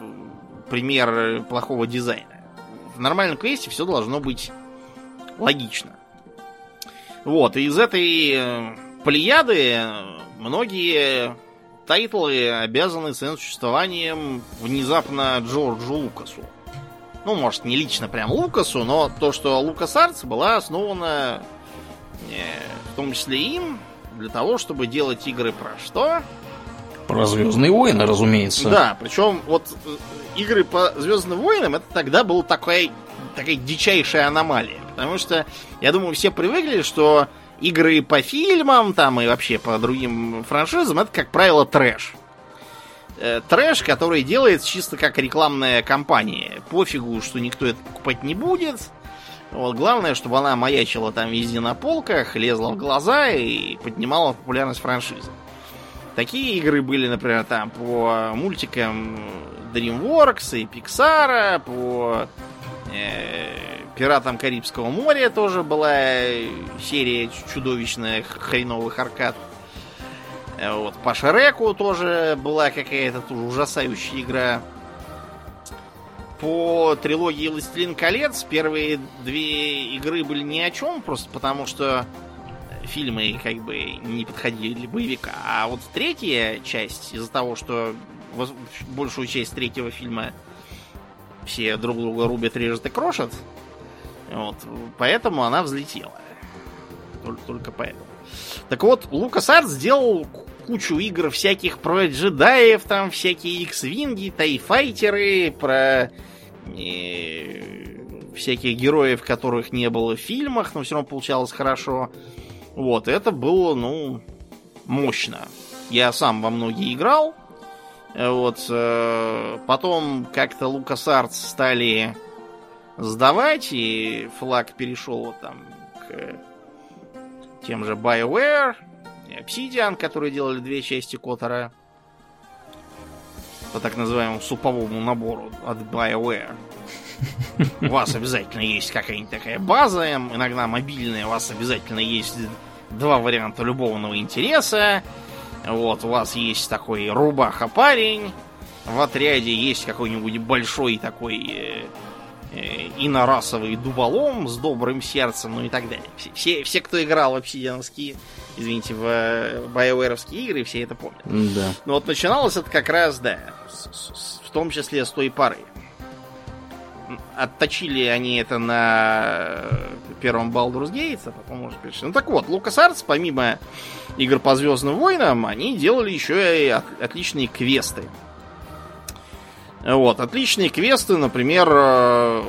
Speaker 2: пример плохого дизайна. В нормальном квесте все должно быть логично. Вот, и из этой э, плеяды многие тайтлы обязаны своим существованием внезапно Джорджу Лукасу. Ну, может, не лично прям Лукасу, но то, что LucasArts была основана э, в том числе им для того, чтобы делать игры про что?
Speaker 1: Про Звездные войны, разумеется.
Speaker 2: Да, причем вот э, игры по Звездным войнам это тогда была такая, такая дичайшая аномалия. Потому что, я думаю, все привыкли, что игры по фильмам там и вообще по другим франшизам, это, как правило, трэш. Э, трэш, который делается чисто как рекламная кампания. Пофигу, что никто это покупать не будет. Вот, главное, чтобы она маячила там везде на полках, лезла в глаза и поднимала популярность франшизы. Такие игры были, например, там по мультикам DreamWorks и Pixar, по э, Пиратам Карибского моря тоже была серия чудовищных хреновых аркад. Э, вот, по Шреку тоже была какая-то ужасающая игра. По трилогии «Властелин колец» первые две игры были ни о чем, просто потому что фильмы как бы не подходили для боевика. А вот третья часть, из-за того, что большую часть третьего фильма все друг друга рубят, режут и крошат, вот, поэтому она взлетела. Только, только поэтому. Так вот, Арт сделал кучу игр всяких про джедаев, там всякие X-винги, тайфайтеры, про э, всяких героев, которых не было в фильмах, но все равно получалось хорошо. Вот, это было, ну, мощно. Я сам во многие играл. Вот, э, потом как-то LucasArts стали сдавать, и флаг перешел там к тем же BioWare, Obsidian, которые делали две части Котора по так называемому суповому набору от BioWare. У вас обязательно есть какая-нибудь такая база, иногда мобильная, у вас обязательно есть два варианта любовного интереса. Вот, у вас есть такой рубаха-парень, в отряде есть какой-нибудь большой такой Э, инорасовый дуболом с добрым сердцем, ну и так далее. Все, все кто играл в обсидиановские, извините, в BioWare игры, все это помнят.
Speaker 1: Да.
Speaker 2: Но вот начиналось это как раз, да, с, с, в том числе с той пары. Отточили они это на первом Baldur's Gate, а потом уже перешли. Ну так вот, LucasArts, помимо игр по Звездным войнам, они делали еще и от, отличные квесты. Вот, отличные квесты, например, э,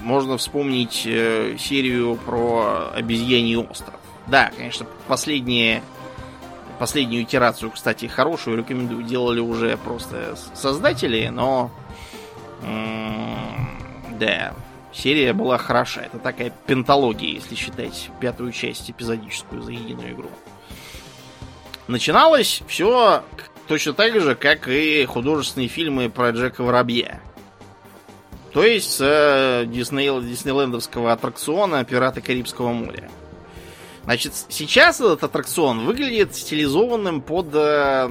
Speaker 2: можно вспомнить э, серию про обезьяний остров. Да, конечно, последние, последнюю итерацию, кстати, хорошую, рекомендую, делали уже просто создатели, но Да, серия была хороша. Это такая пентология, если считать пятую часть эпизодическую за единую игру. Начиналось все точно так же, как и художественные фильмы про Джека Воробья. То есть с э, Дисней, диснейлендовского аттракциона «Пираты Карибского моря». Значит, сейчас этот аттракцион выглядит стилизованным под э,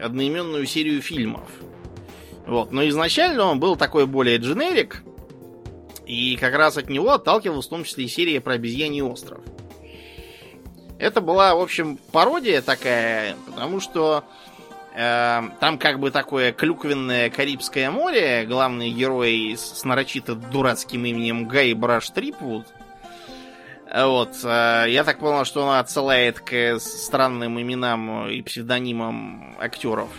Speaker 2: одноименную серию фильмов. Вот. Но изначально он был такой более дженерик, и как раз от него отталкивалась в том числе и серия про обезьяний остров. Это была, в общем, пародия такая, потому что там как бы такое клюквенное Карибское море, главный герой с, нарочито дурацким именем Гай Браш Трипвуд. Вот, э, я так понял, что он отсылает к странным именам и псевдонимам актеров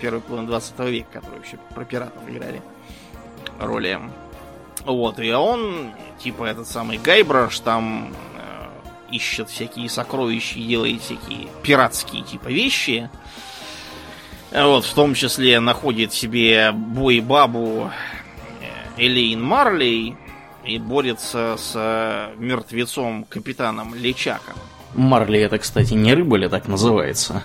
Speaker 2: первой половины 20 века, которые вообще про пиратов играли роли. Вот, и он, типа этот самый Гайбраш, там ищет всякие сокровища и делает всякие пиратские типа вещи. Вот, в том числе находит себе бой-бабу э, Элейн Марлей и борется с э, мертвецом капитаном Лечаком.
Speaker 1: Марли это, кстати, не рыба ли так называется?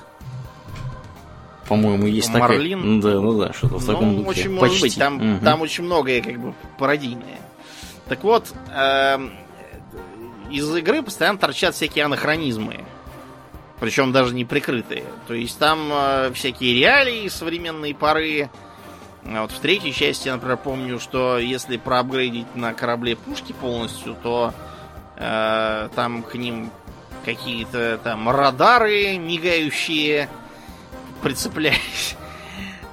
Speaker 1: По-моему, есть
Speaker 2: Марлин?
Speaker 1: такая... Да, ну да, что-то в ну, таком
Speaker 2: духе. очень может быть. Там, угу. там очень многое как бы пародийное. Так вот, э, из игры постоянно торчат всякие анахронизмы. Причем даже не прикрытые. То есть там э, всякие реалии современной поры. Вот в третьей части, например, помню, что если проапгрейдить на корабле пушки полностью, то э, там к ним какие-то там радары мигающие прицеплялись.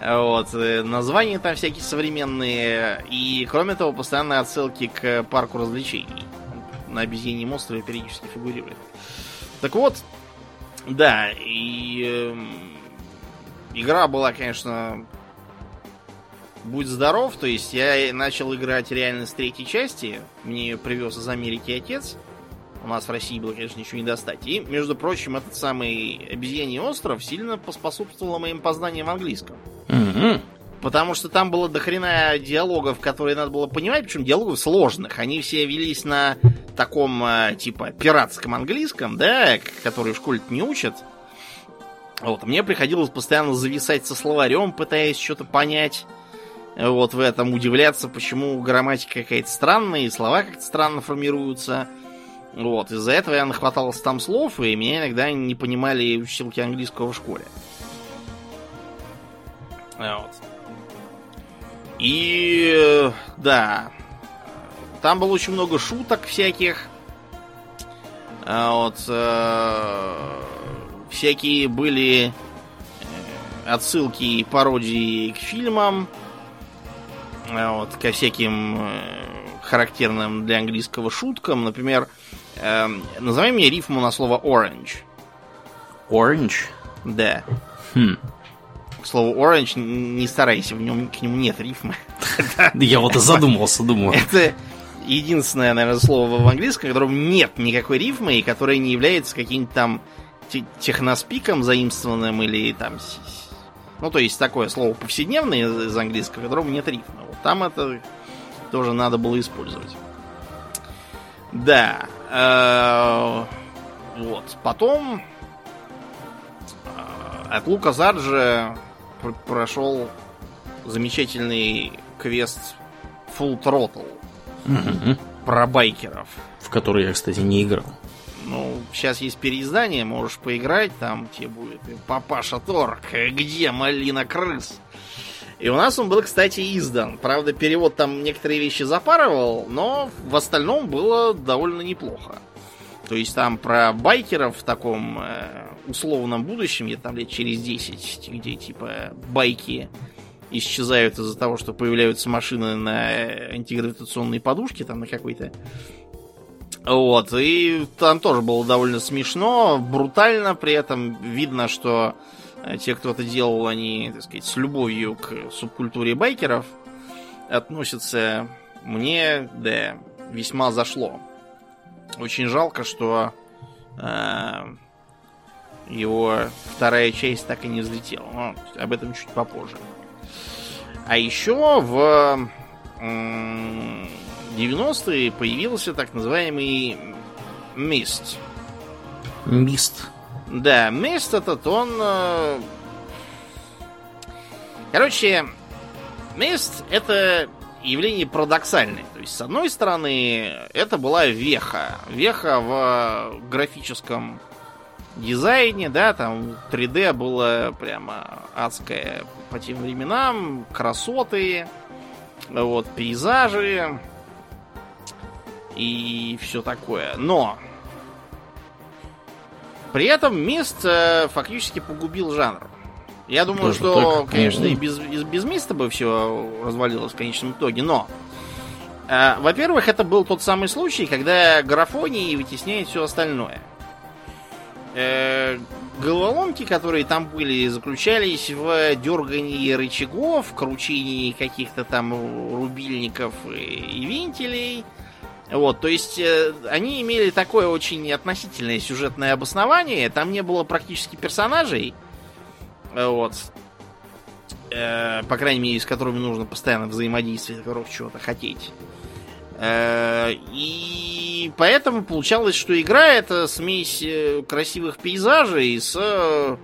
Speaker 2: Вот, э, названия там всякие современные. И, кроме того, постоянные отсылки к парку развлечений на обезьяньем острове периодически фигурирует. Так вот, да, и э, игра была, конечно, будь здоров, то есть я начал играть реально с третьей части, мне ее привез из Америки отец, у нас в России было, конечно, ничего не достать. И, между прочим, этот самый обезьяний остров сильно поспособствовал моим познаниям в английском. Mm-hmm. Потому что там было дохрена диалогов, которые надо было понимать, причем диалогов сложных. Они все велись на таком, э, типа, пиратском английском, да, который в школе не учат. Вот, мне приходилось постоянно зависать со словарем, пытаясь что-то понять. Вот в этом удивляться, почему грамматика какая-то странная, и слова как-то странно формируются. Вот, из-за этого я нахватался там слов, и меня иногда не понимали учителки английского в школе. Вот. И да, там было очень много шуток всяких. А вот э, всякие были э, отсылки и пародии к фильмам. А вот, ко всяким э, характерным для английского шуткам. Например, назови мне рифму на слово orange.
Speaker 1: Orange?
Speaker 2: Да.
Speaker 1: Хм.
Speaker 2: К слову, orange не старайся, в нем к нему нет рифмы.
Speaker 1: Я вот и задумался, думаю.
Speaker 2: Это единственное, наверное, слово в английском, в котором нет никакой рифмы, и которое не является каким-то там техноспиком заимствованным или там... Ну, то есть такое слово повседневное из английского, в котором нет рифмы. Вот там это тоже надо было использовать. Да. Э, вот. Потом э, от Лука Зарджа прошел замечательный квест Full Throttle.
Speaker 1: Угу.
Speaker 2: Про байкеров.
Speaker 1: В который я, кстати, не играл.
Speaker 2: Ну, сейчас есть переиздание, можешь поиграть, там тебе будет Папаша Торг, где малина крыс. И у нас он был, кстати, издан. Правда, перевод там некоторые вещи запарывал, но в остальном было довольно неплохо. То есть там про байкеров в таком э, условном будущем, где там лет через 10, где типа байки исчезают из-за того, что появляются машины на антигравитационной подушке, там на какой-то. Вот, и там тоже было довольно смешно, брутально, при этом видно, что э, те, кто это делал, они, так сказать, с любовью к субкультуре байкеров относятся. Мне, да, весьма зашло. Очень жалко, что э, его вторая часть так и не взлетела. Но об этом чуть попозже. А еще в 90-е появился так называемый Мист.
Speaker 1: Мист.
Speaker 2: Да, Мист этот, он... Э, короче, Мист это явление парадоксальное. То есть, с одной стороны, это была веха. Веха в графическом дизайне, да, там 3D было прямо адское по тем временам, красоты, вот, пейзажи и все такое. Но при этом Мист э, фактически погубил жанр. Я думаю, Тоже что, так? конечно, и без, без, без Миста бы все развалилось в конечном итоге, но э, во-первых, это был тот самый случай, когда графоний вытесняет все остальное. Э, головоломки, которые там были, заключались в дергании рычагов, кручении каких-то там рубильников и, и вентилей. Вот, то есть э, они имели такое очень относительное сюжетное обоснование. Там не было практически персонажей. Вот. Э, по крайней мере, с которыми нужно постоянно взаимодействовать, которых чего-то хотеть. Э, и поэтому получалось, что игра это смесь э, красивых пейзажей с э,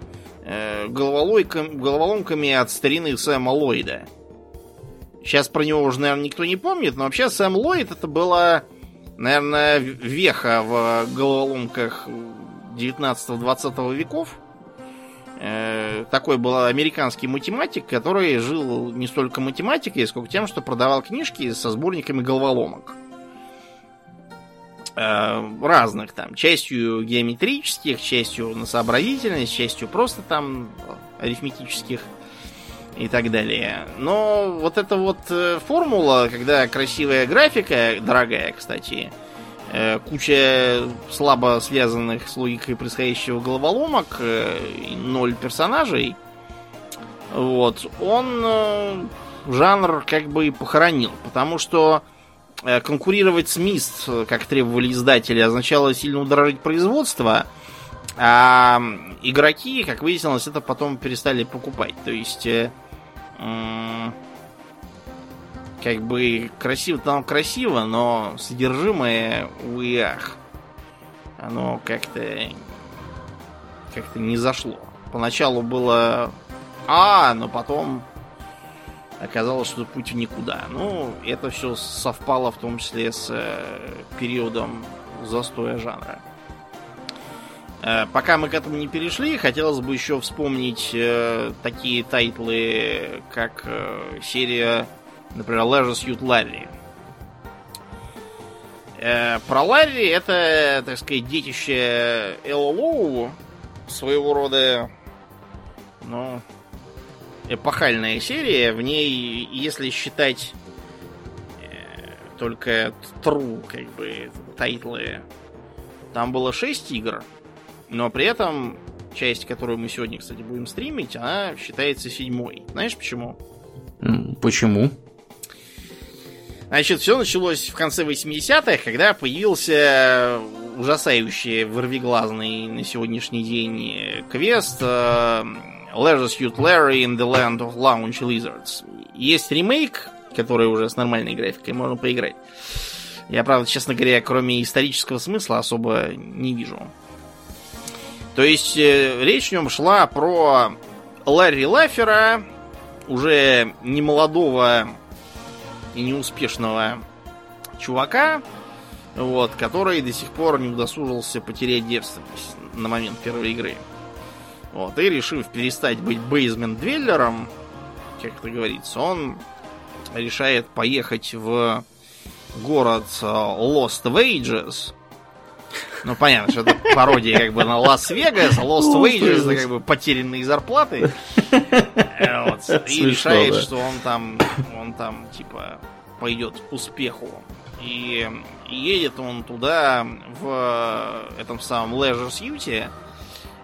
Speaker 2: головоломками от старины Сэма Ллойда. Сейчас про него уже, наверное, никто не помнит, но вообще Сэм Ллойд это была, наверное, веха в головоломках 19-20 веков. Такой был американский математик, который жил не столько математикой, сколько тем, что продавал книжки со сборниками головоломок. Разных там. Частью геометрических, частью на сообразительность, частью просто там арифметических и так далее. Но вот эта вот э, формула, когда красивая графика, дорогая, кстати, Э, куча слабо связанных с логикой происходящего головоломок, э, ноль персонажей. Вот, он э, жанр как бы похоронил, потому что конкурировать с Мист, как требовали издатели, означало сильно удорожить производство, а игроки, как выяснилось, это потом перестали покупать. То есть как бы красиво там красиво, но содержимое, ах, оно как-то как-то не зашло. Поначалу было а, но потом оказалось, что путь в никуда. Ну, это все совпало в том числе с э, периодом застоя жанра. Э, пока мы к этому не перешли, хотелось бы еще вспомнить э, такие тайтлы, как э, серия Например, Leisure Suit Larry. Э, про Ларри это, так сказать, детище ЛЛО, своего рода, ну, эпохальная серия. В ней, если считать э, только true, как бы, тайтлы, там было 6 игр, но при этом часть, которую мы сегодня, кстати, будем стримить, она считается седьмой. Знаешь почему?
Speaker 1: Почему?
Speaker 2: Значит, все началось в конце 80-х, когда появился ужасающий вырвиглазный на сегодняшний день квест э, Leisure Suit Larry in the Land of Lounge Lizards. Есть ремейк, который уже с нормальной графикой можно поиграть. Я, правда, честно говоря, кроме исторического смысла особо не вижу. То есть, э, речь в нем шла про Ларри Лафера, уже не молодого и неуспешного чувака, вот, который до сих пор не удосужился потерять девственность на момент первой игры. Вот, и решив перестать быть бейзмент-двеллером, как это говорится, он решает поехать в город э, Lost Wages. Ну, понятно, что это пародия как бы на Лас-Вегас, Lost Wages, это как бы потерянные зарплаты. Вот. И решает, что он там, он там, типа, пойдет к успеху. И едет он туда в этом самом Leisure Suit.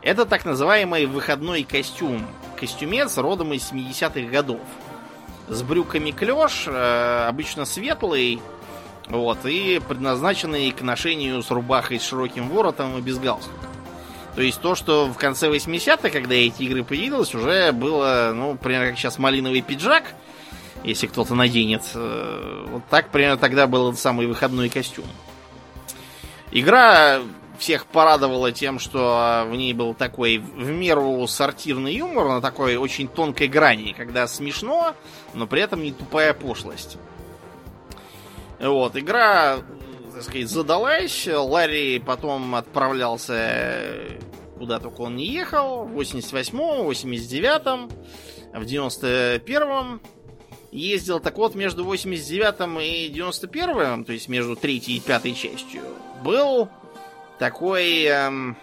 Speaker 2: Это так называемый выходной костюм. Костюмец родом из 70-х годов. С брюками клеш, э, обычно светлый, вот, и предназначенный к ношению с рубахой с широким воротом и без галстука. То есть то, что в конце 80-х, когда эти игры появились, уже было, ну, примерно как сейчас малиновый пиджак, Если кто-то наденет. Э, вот так примерно тогда был самый выходной костюм. Игра всех порадовала тем, что в ней был такой в меру сортирный юмор на такой очень тонкой грани, когда смешно, но при этом не тупая пошлость. Вот, игра, так сказать, задалась. Ларри потом отправлялся куда только он не ехал. В 88-м, 89-м, в 91-м ездил. Так вот, между 89-м и 91-м, то есть между третьей и пятой частью, был такой... Эм,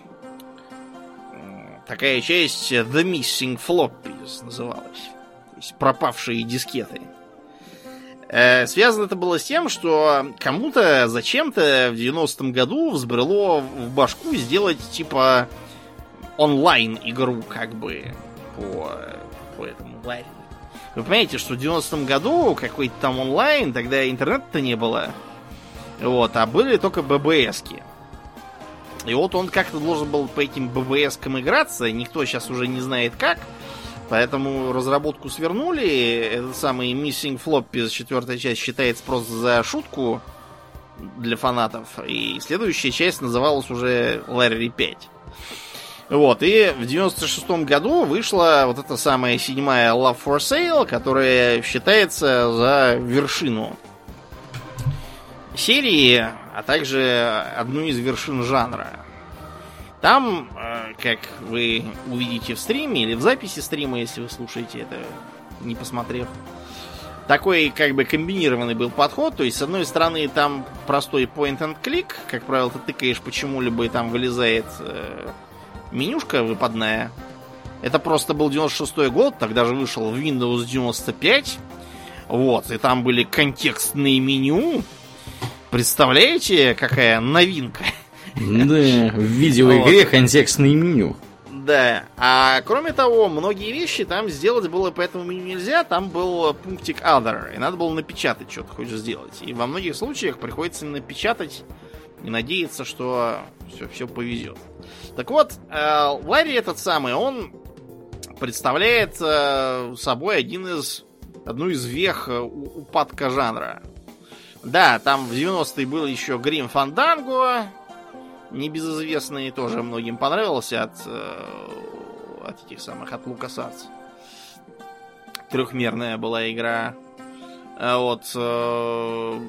Speaker 2: такая часть The Missing Floppies называлась. То есть пропавшие дискеты. Э, связано это было с тем, что кому-то зачем-то в 90-м году взбрело в башку сделать типа онлайн игру как бы по, по этому ларю. Вы понимаете, что в 90-м году какой-то там онлайн, тогда интернета-то не было. Вот, а были только ББСки. И вот он как-то должен был по этим ББСкам играться, никто сейчас уже не знает как. Поэтому разработку свернули. Этот самый Missing Floppy, четвертая часть, считается просто за шутку для фанатов. И следующая часть называлась уже Larry 5. Вот, и в 96 году вышла вот эта самая седьмая Love for Sale, которая считается за вершину серии, а также одну из вершин жанра. Там, как вы увидите в стриме или в записи стрима, если вы слушаете это, не посмотрев, такой как бы комбинированный был подход. То есть, с одной стороны, там простой point and click, как правило, ты тыкаешь почему-либо, и там вылезает э, менюшка выпадная. Это просто был 96 год, тогда же вышел Windows 95. Вот, и там были контекстные меню. Представляете, какая новинка?
Speaker 1: Да, в видеоигре контекстное меню.
Speaker 2: Да, а кроме того, многие вещи там сделать было по этому меню нельзя, там был пунктик Other, и надо было напечатать, что ты хочешь сделать. И во многих случаях приходится напечатать и надеяться, что все, все повезет. Так вот, э, Ларри этот самый, он представляет э, собой один из, одну из вех э, упадка жанра. Да, там в 90-е был еще Грим Фанданго, небезызвестный, тоже многим понравился от, от этих самых, от Лукасарц. Трехмерная была игра. Вот, что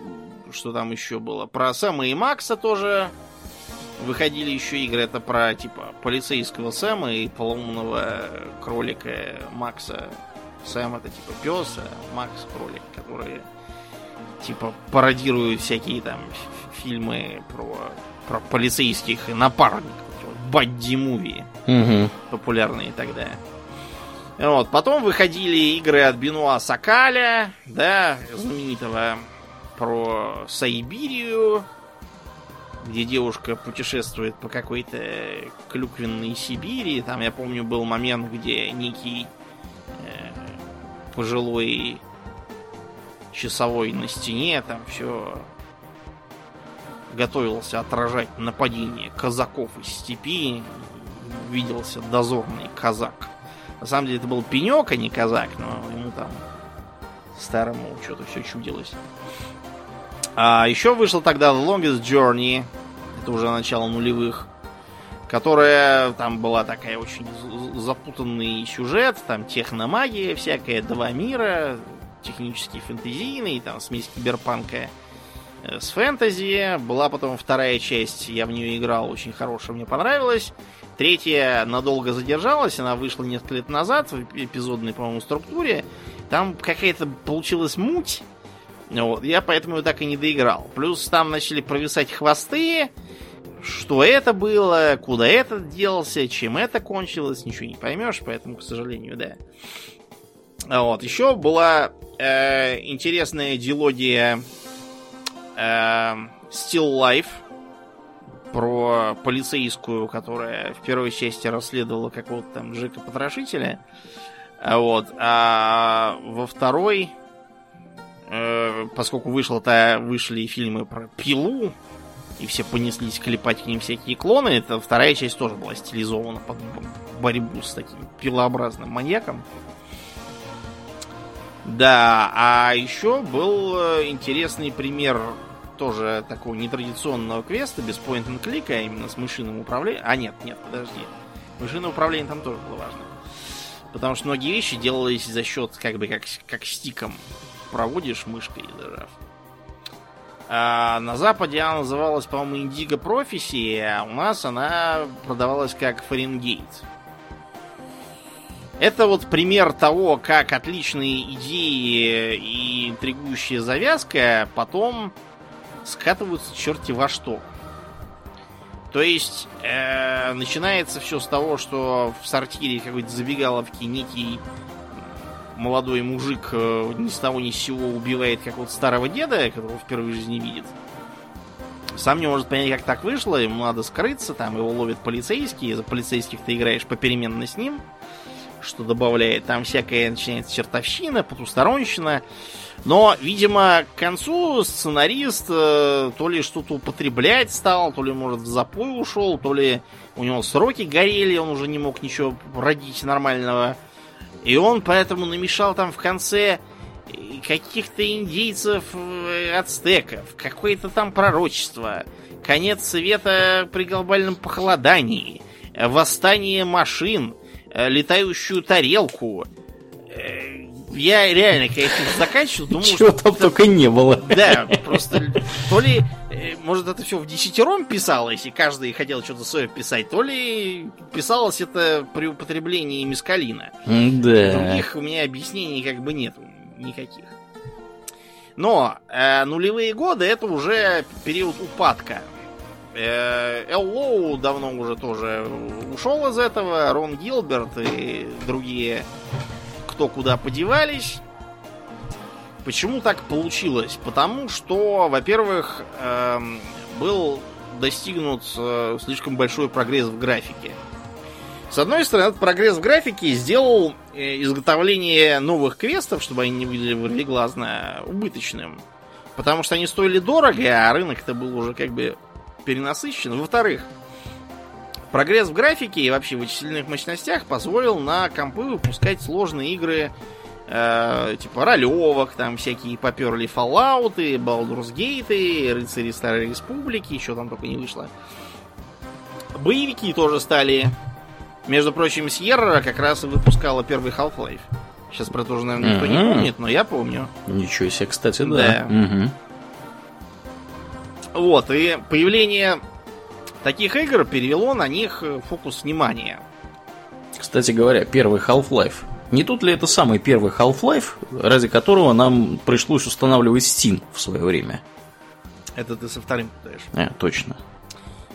Speaker 2: там еще было? Про Сэма и Макса тоже выходили еще игры. Это про типа полицейского Сэма и полоумного кролика Макса. Сэм это типа пес, а Макс кролик, которые типа пародируют всякие там фильмы про, про полицейских и напарников. Бадди муви. Угу. Популярные тогда. Вот. Потом выходили игры от Бенуа Сакаля, да, знаменитого про Сайбирию, где девушка путешествует по какой-то клюквенной Сибири. Там, я помню, был момент, где некий э, пожилой часовой на стене там все готовился отражать нападение казаков из степи. Виделся дозорный казак. На самом деле это был пенек, а не казак, но ему там старому что-то все чудилось. А еще вышел тогда The Longest Journey, это уже начало нулевых, которая там была такая очень запутанный сюжет, там техномагия всякая, два мира, технический фэнтезийный, там смесь киберпанка с фэнтези. Была потом вторая часть, я в нее играл, очень хорошая, мне понравилась. Третья надолго задержалась, она вышла несколько лет назад в эпизодной, по-моему, структуре. Там какая-то получилась муть, вот, я поэтому так и не доиграл. Плюс там начали провисать хвосты, что это было, куда этот делся, чем это кончилось, ничего не поймешь, поэтому, к сожалению, да. Вот, еще была э, интересная дилогия Still Life про полицейскую, которая в первой части расследовала какого-то там Джека Потрошителя. Вот, а во второй Э, поскольку вышло-то вышли фильмы про пилу, и все понеслись клепать к ним всякие клоны, это вторая часть тоже была стилизована под борьбу с таким пилообразным маньяком. Да, а еще был э, интересный пример тоже такого нетрадиционного квеста без point and click, а именно с мышиным управлением. А нет, нет, подожди. Мышиное управление там тоже было важно. Потому что многие вещи делались за счет, как бы, как, как стиком. Проводишь мышкой зажав. А на Западе она называлась, по-моему, Indigo Prophecy, а у нас она продавалась как Фаренгейт. Это вот пример того, как отличные идеи и интригующая завязка потом скатываются черти во что. То есть э, начинается все с того, что в сортире какой-то забегаловки некий молодой мужик э, ни с того ни с сего убивает какого-то старого деда, которого впервые в жизни видит. Сам не может понять, как так вышло, ему надо скрыться, там его ловят полицейские, за полицейских ты играешь попеременно с ним что добавляет. Там всякая начинается чертовщина, потусторонщина. Но, видимо, к концу сценарист э, то ли что-то употреблять стал, то ли, может, в запой ушел, то ли у него сроки горели, он уже не мог ничего родить нормального. И он поэтому намешал там в конце каких-то индейцев, э, ацтеков, какое-то там пророчество, конец света при глобальном похолодании, восстание машин, летающую тарелку. Э, я реально, конечно, заканчивал, думал,
Speaker 1: Чего что... там только не было.
Speaker 2: Да, просто то ли, э, может, это все в десятером писалось, и каждый хотел что-то свое писать, то ли писалось это при употреблении мискалина.
Speaker 1: Да.
Speaker 2: Других у меня объяснений как бы нет никаких. Но э, нулевые годы это уже период упадка Э, Эл давно уже тоже ушел из этого, Рон Гилберт и другие кто куда подевались. Почему так получилось? Потому что, во-первых, эм, был достигнут э, слишком большой прогресс в графике. С одной стороны, этот прогресс в графике сделал э, изготовление новых квестов, чтобы они не выглядели вырвиглазно, убыточным. Потому что они стоили дорого, а рынок-то был уже как бы перенасыщен. Во-вторых, прогресс в графике и вообще в вычислительных мощностях позволил на компы выпускать сложные игры э, типа ролевок, там всякие поперли Fallout, Baldur's Gate, Рыцари Старой Республики, еще там только не вышло. Боевики тоже стали. Между прочим, Sierra как раз и выпускала первый Half-Life. Сейчас про то уже, наверное, никто mm-hmm. не помнит, но я помню.
Speaker 1: Ничего себе, кстати, да. да. Угу.
Speaker 2: Вот, и появление таких игр перевело на них э, фокус внимания.
Speaker 1: Кстати говоря, первый Half-Life. Не тут ли это самый первый Half-Life, ради которого нам пришлось устанавливать Steam в свое время?
Speaker 2: Это ты со вторым путаешь.
Speaker 1: А, точно.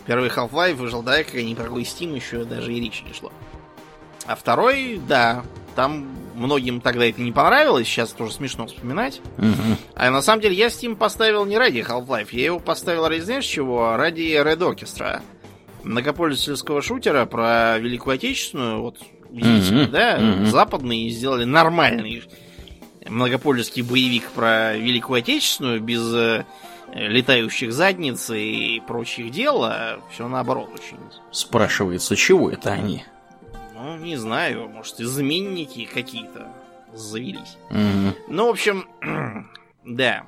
Speaker 2: Первый Half-Life выжил, да, как ни про какой Steam еще даже и речи не шло. А второй, да, там многим тогда это не понравилось, сейчас тоже смешно вспоминать. Угу. А на самом деле я Steam поставил не ради Half-Life, я его поставил ради, знаешь чего? Ради Red Orchestra. Многопользовательского шутера про Великую Отечественную, вот, видите, угу. да, угу. западные сделали нормальный многопользовательский боевик про Великую Отечественную без э, летающих задниц и прочих дел, а все наоборот очень.
Speaker 1: Спрашивается, чего это они?
Speaker 2: Ну, не знаю, может, изменники какие-то завелись. Mm-hmm. Ну, в общем, да.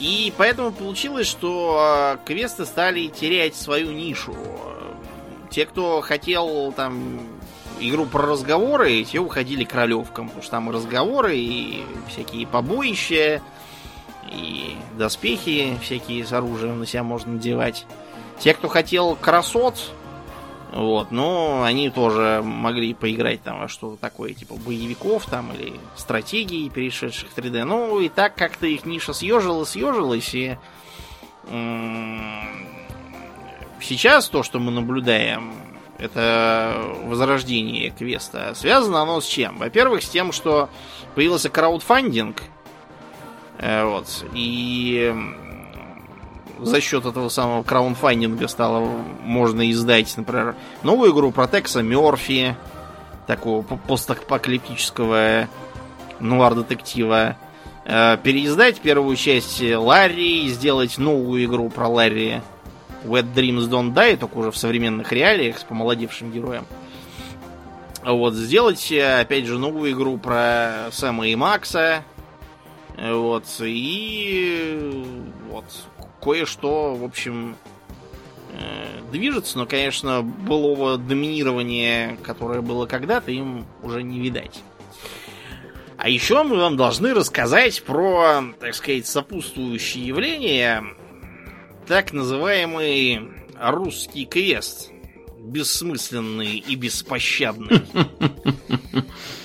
Speaker 2: И поэтому получилось, что э, квесты стали терять свою нишу. Те, кто хотел там игру про разговоры, те уходили к ролевкам, потому что там и разговоры, и всякие побоища, и доспехи всякие с оружием на себя можно надевать. Те, кто хотел красот, вот, но они тоже могли поиграть там во что-то такое, типа боевиков там или стратегии, перешедших в 3D. Ну, и так как-то их ниша съежилась, съежилась, и сейчас то, что мы наблюдаем, это возрождение квеста. Связано оно с чем? Во-первых, с тем, что появился краудфандинг. Э, вот. И за счет этого самого краунфандинга стало можно издать, например, новую игру про Текса Мерфи, такого постапокалиптического нуар-детектива, э, переиздать первую часть Ларри, сделать новую игру про Ларри Wet Dreams Don't Die, только уже в современных реалиях с помолодевшим героем. Вот, сделать, опять же, новую игру про Сэма и Макса. Вот, и вот, кое-что, в общем, э, движется, но, конечно, былого доминирования, которое было когда-то, им уже не видать. А еще мы вам должны рассказать про, так сказать, сопутствующие явления, так называемый русский квест. Бессмысленный и беспощадный.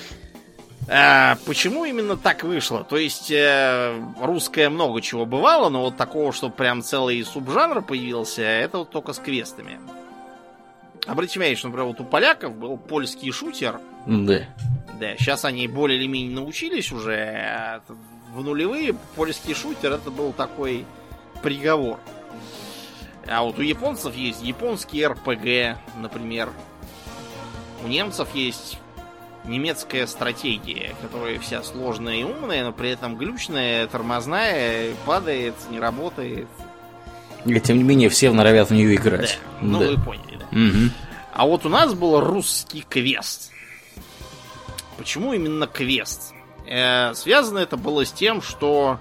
Speaker 2: А, почему именно так вышло? То есть э, русское много чего бывало, но вот такого, что прям целый субжанр появился, это вот только с квестами. Обратите внимание, что, например, вот у поляков был польский шутер.
Speaker 1: Да.
Speaker 2: Да, сейчас они более или менее научились уже. А в нулевые польский шутер это был такой приговор. А вот у японцев есть японский РПГ, например. У немцев есть немецкая стратегия, которая вся сложная и умная, но при этом глючная, тормозная, падает, не работает.
Speaker 1: И тем не менее все норовят в нее играть.
Speaker 2: Да, ну да. вы поняли, да. Угу. А вот у нас был русский квест. Почему именно квест? Э, связано это было с тем, что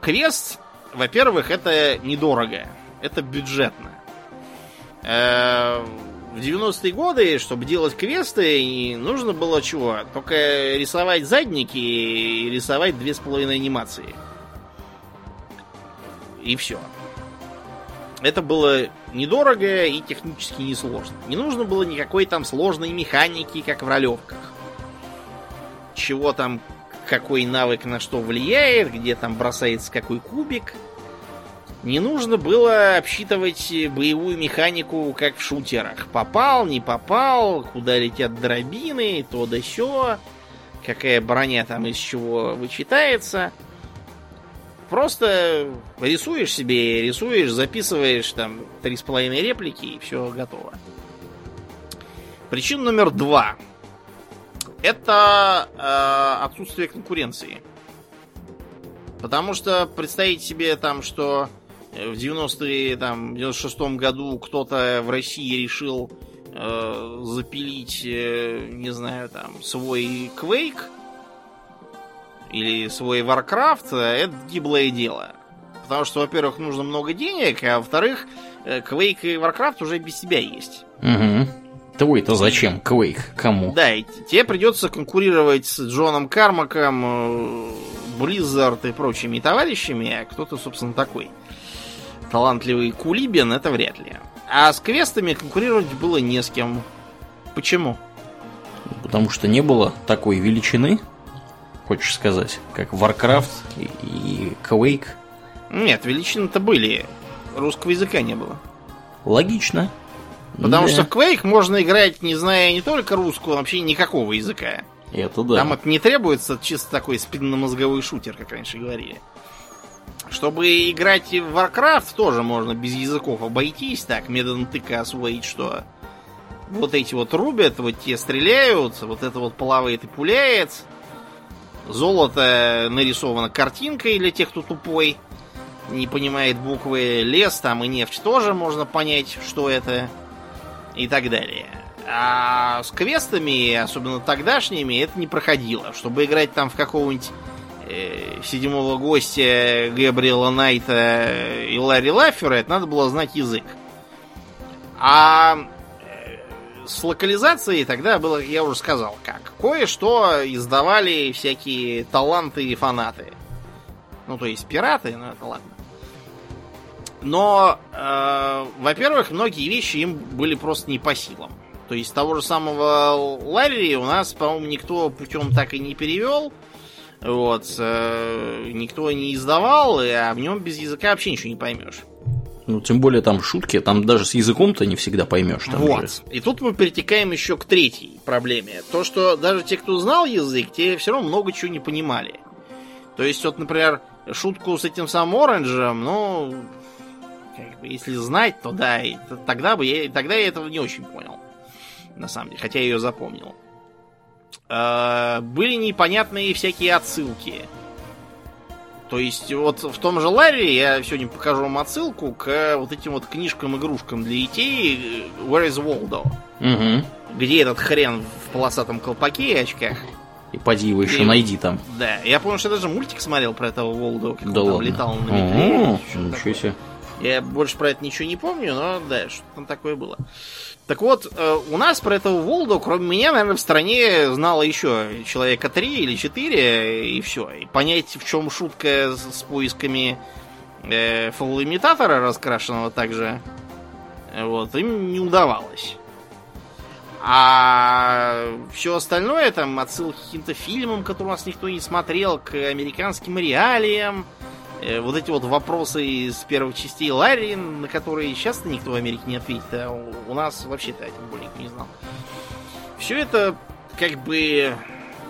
Speaker 2: квест, во-первых, это недорого это бюджетно. Э, в 90-е годы, чтобы делать квесты, нужно было чего? Только рисовать задники и рисовать две с половиной анимации. И все. Это было недорого и технически несложно. Не нужно было никакой там сложной механики, как в ролевках. Чего там, какой навык на что влияет, где там бросается какой кубик – не нужно было обсчитывать боевую механику, как в шутерах. Попал, не попал, куда летят дробины, то да сё, какая броня там из чего вычитается. Просто рисуешь себе, рисуешь, записываешь там три с половиной реплики и все готово. Причина номер два. Это э, отсутствие конкуренции. Потому что представить себе там, что в 90-е, там, в 96-м году кто-то в России решил э, запилить, э, не знаю, там, свой Quake или свой Warcraft, это гиблое дело. Потому что, во-первых, нужно много денег, а во-вторых, э, Quake и Warcraft уже без тебя есть.
Speaker 1: Угу. Твой-то зачем? Quake? Кому?
Speaker 2: Да, и тебе придется конкурировать с Джоном Кармаком, э, Blizzard и прочими товарищами, а кто то собственно, такой талантливый Кулибин, это вряд ли. А с квестами конкурировать было не с кем. Почему?
Speaker 1: Потому что не было такой величины, хочешь сказать, как Warcraft и, Quake.
Speaker 2: Нет, величины-то были. Русского языка не было.
Speaker 1: Логично.
Speaker 2: Потому да. что в Quake можно играть, не зная не только русского, вообще никакого языка.
Speaker 1: Это да.
Speaker 2: Там это не требуется чисто такой спинномозговой шутер, как раньше говорили. Чтобы играть в Warcraft, тоже можно без языков обойтись, так, методом освоить, что вот эти вот рубят, вот те стреляют, вот это вот плавает и пуляет. Золото нарисовано картинкой для тех, кто тупой, не понимает буквы. Лес там и нефть тоже можно понять, что это и так далее. А с квестами, особенно тогдашними, это не проходило. Чтобы играть там в какого-нибудь седьмого гостя Габриэла Найта и Ларри Лаффера, это надо было знать язык. А э, с локализацией тогда было, я уже сказал, как. Кое-что издавали всякие таланты и фанаты. Ну, то есть пираты, но это ладно. Но, э, во-первых, многие вещи им были просто не по силам. То есть того же самого Ларри у нас, по-моему, никто путем так и не перевел. Вот. Э, никто не издавал, а в нем без языка вообще ничего не поймешь.
Speaker 1: Ну, тем более там шутки, там даже с языком-то не всегда поймешь.
Speaker 2: Вот. Же. И тут мы перетекаем еще к третьей проблеме. То, что даже те, кто знал язык, те все равно много чего не понимали. То есть, вот, например, шутку с этим самым Оранжем, ну, как бы, если знать, то да, и тогда бы я, тогда я этого не очень понял. На самом деле, хотя я ее запомнил. Э, были непонятные всякие отсылки. То есть вот в том же Ларри я сегодня покажу вам отсылку к вот этим вот книжкам-игрушкам для детей Where is Waldo?
Speaker 1: Угу.
Speaker 2: Где этот хрен в полосатом колпаке и очках?
Speaker 1: И поди его еще
Speaker 2: И-
Speaker 1: найди там.
Speaker 2: Да, я помню, что я даже мультик смотрел про этого Волда, как
Speaker 1: Да
Speaker 2: он там
Speaker 1: ладно.
Speaker 2: летал на метле.
Speaker 1: Ничего
Speaker 2: такое.
Speaker 1: себе.
Speaker 2: Я больше про это ничего не помню, но да, что там такое было. Так вот, э, у нас про этого Волду, кроме меня, наверное, в стране знало еще человека три или четыре, и все. И понять, в чем шутка с, поисками э, фалоимитатора, раскрашенного также, э, вот, им не удавалось. А все остальное, там, отсылки к каким-то фильмам, которые у нас никто не смотрел, к американским реалиям, вот эти вот вопросы из первых частей Ларри, на которые сейчас никто в Америке не ответит, а у, нас вообще-то тем более никто не знал. Все это как бы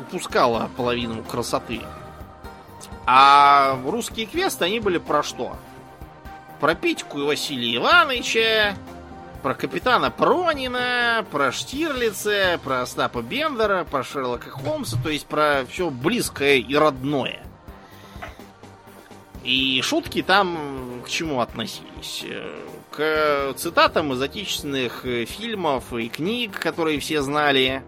Speaker 2: упускало половину красоты. А русские квесты, они были про что? Про Петьку и Василия Ивановича, про капитана Пронина, про Штирлица, про Остапа Бендера, про Шерлока Холмса, то есть про все близкое и родное. И шутки там к чему относились? Э, К цитатам из отечественных э, фильмов и книг, которые все знали.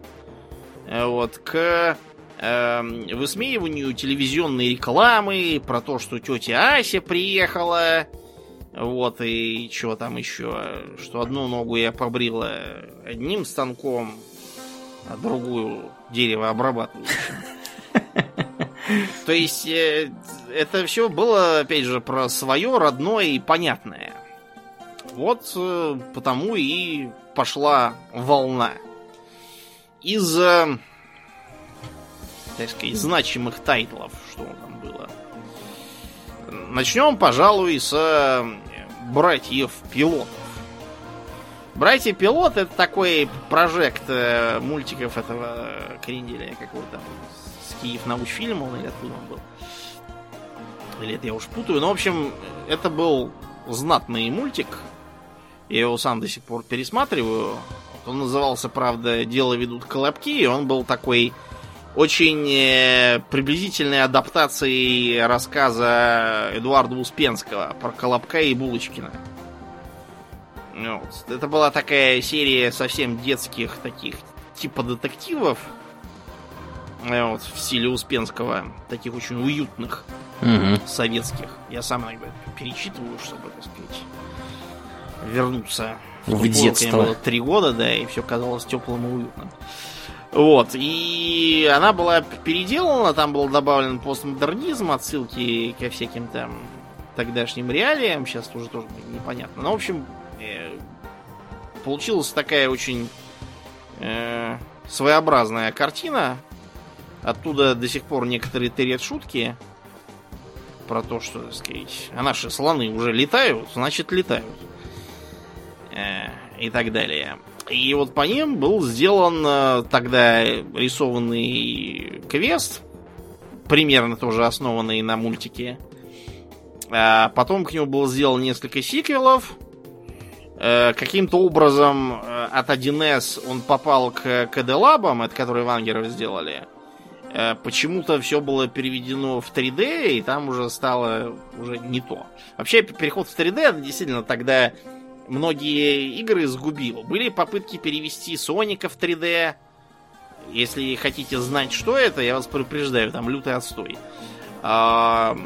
Speaker 2: Э, Вот, к эм, высмеиванию телевизионной рекламы, про то, что тетя Ася приехала, вот, и чего там еще, что одну ногу я побрила одним станком, а другую дерево обрабатывающим. То есть э, это все было, опять же, про свое родное и понятное. Вот э, потому и пошла волна. Из, э, так сказать, значимых тайтлов, что там было. Начнем, пожалуй, с э, братьев пилотов. Братья пилот это такой прожект мультиков этого Кренделя, как его там, с Киев научфильм он или откуда он был. Или это я уж путаю. Но, в общем, это был знатный мультик. Я его сам до сих пор пересматриваю. Он назывался, правда, «Дело ведут колобки», и он был такой очень э, приблизительной адаптацией рассказа Эдуарда Успенского про Колобка и Булочкина. Вот. Это была такая серия совсем детских таких типа детективов. э, Вот, в стиле Успенского. Таких очень уютных,
Speaker 1: Мгм.
Speaker 2: советских. Я сам иногда перечитываю, чтобы, так сказать, вернуться
Speaker 1: В
Speaker 2: когда
Speaker 1: детство.
Speaker 2: мне было три года, да, и все казалось теплым и уютным. Вот, и она была переделана, там был добавлен постмодернизм, отсылки ко всяким там тогдашним реалиям, сейчас уже тоже непонятно. Но, в общем, э, получилась такая очень э, своеобразная картина. Оттуда до сих пор некоторые тырят шутки про то, что, так сказать, а наши слоны уже летают, значит летают. Э, и так далее. И вот по ним был сделан э, тогда рисованный квест, примерно тоже основанный на мультике. А потом к нему было сделано несколько сиквелов. Э, Каким-то образом от 1С он попал к КД-лабам, это которые Вангеры сделали. Э, Почему-то все было переведено в 3D, и там уже стало уже не то. Вообще, переход в 3D это действительно тогда многие игры сгубил. Были попытки перевести Соника в 3D. Если хотите знать, что это, я вас предупреждаю, там лютый отстой. А,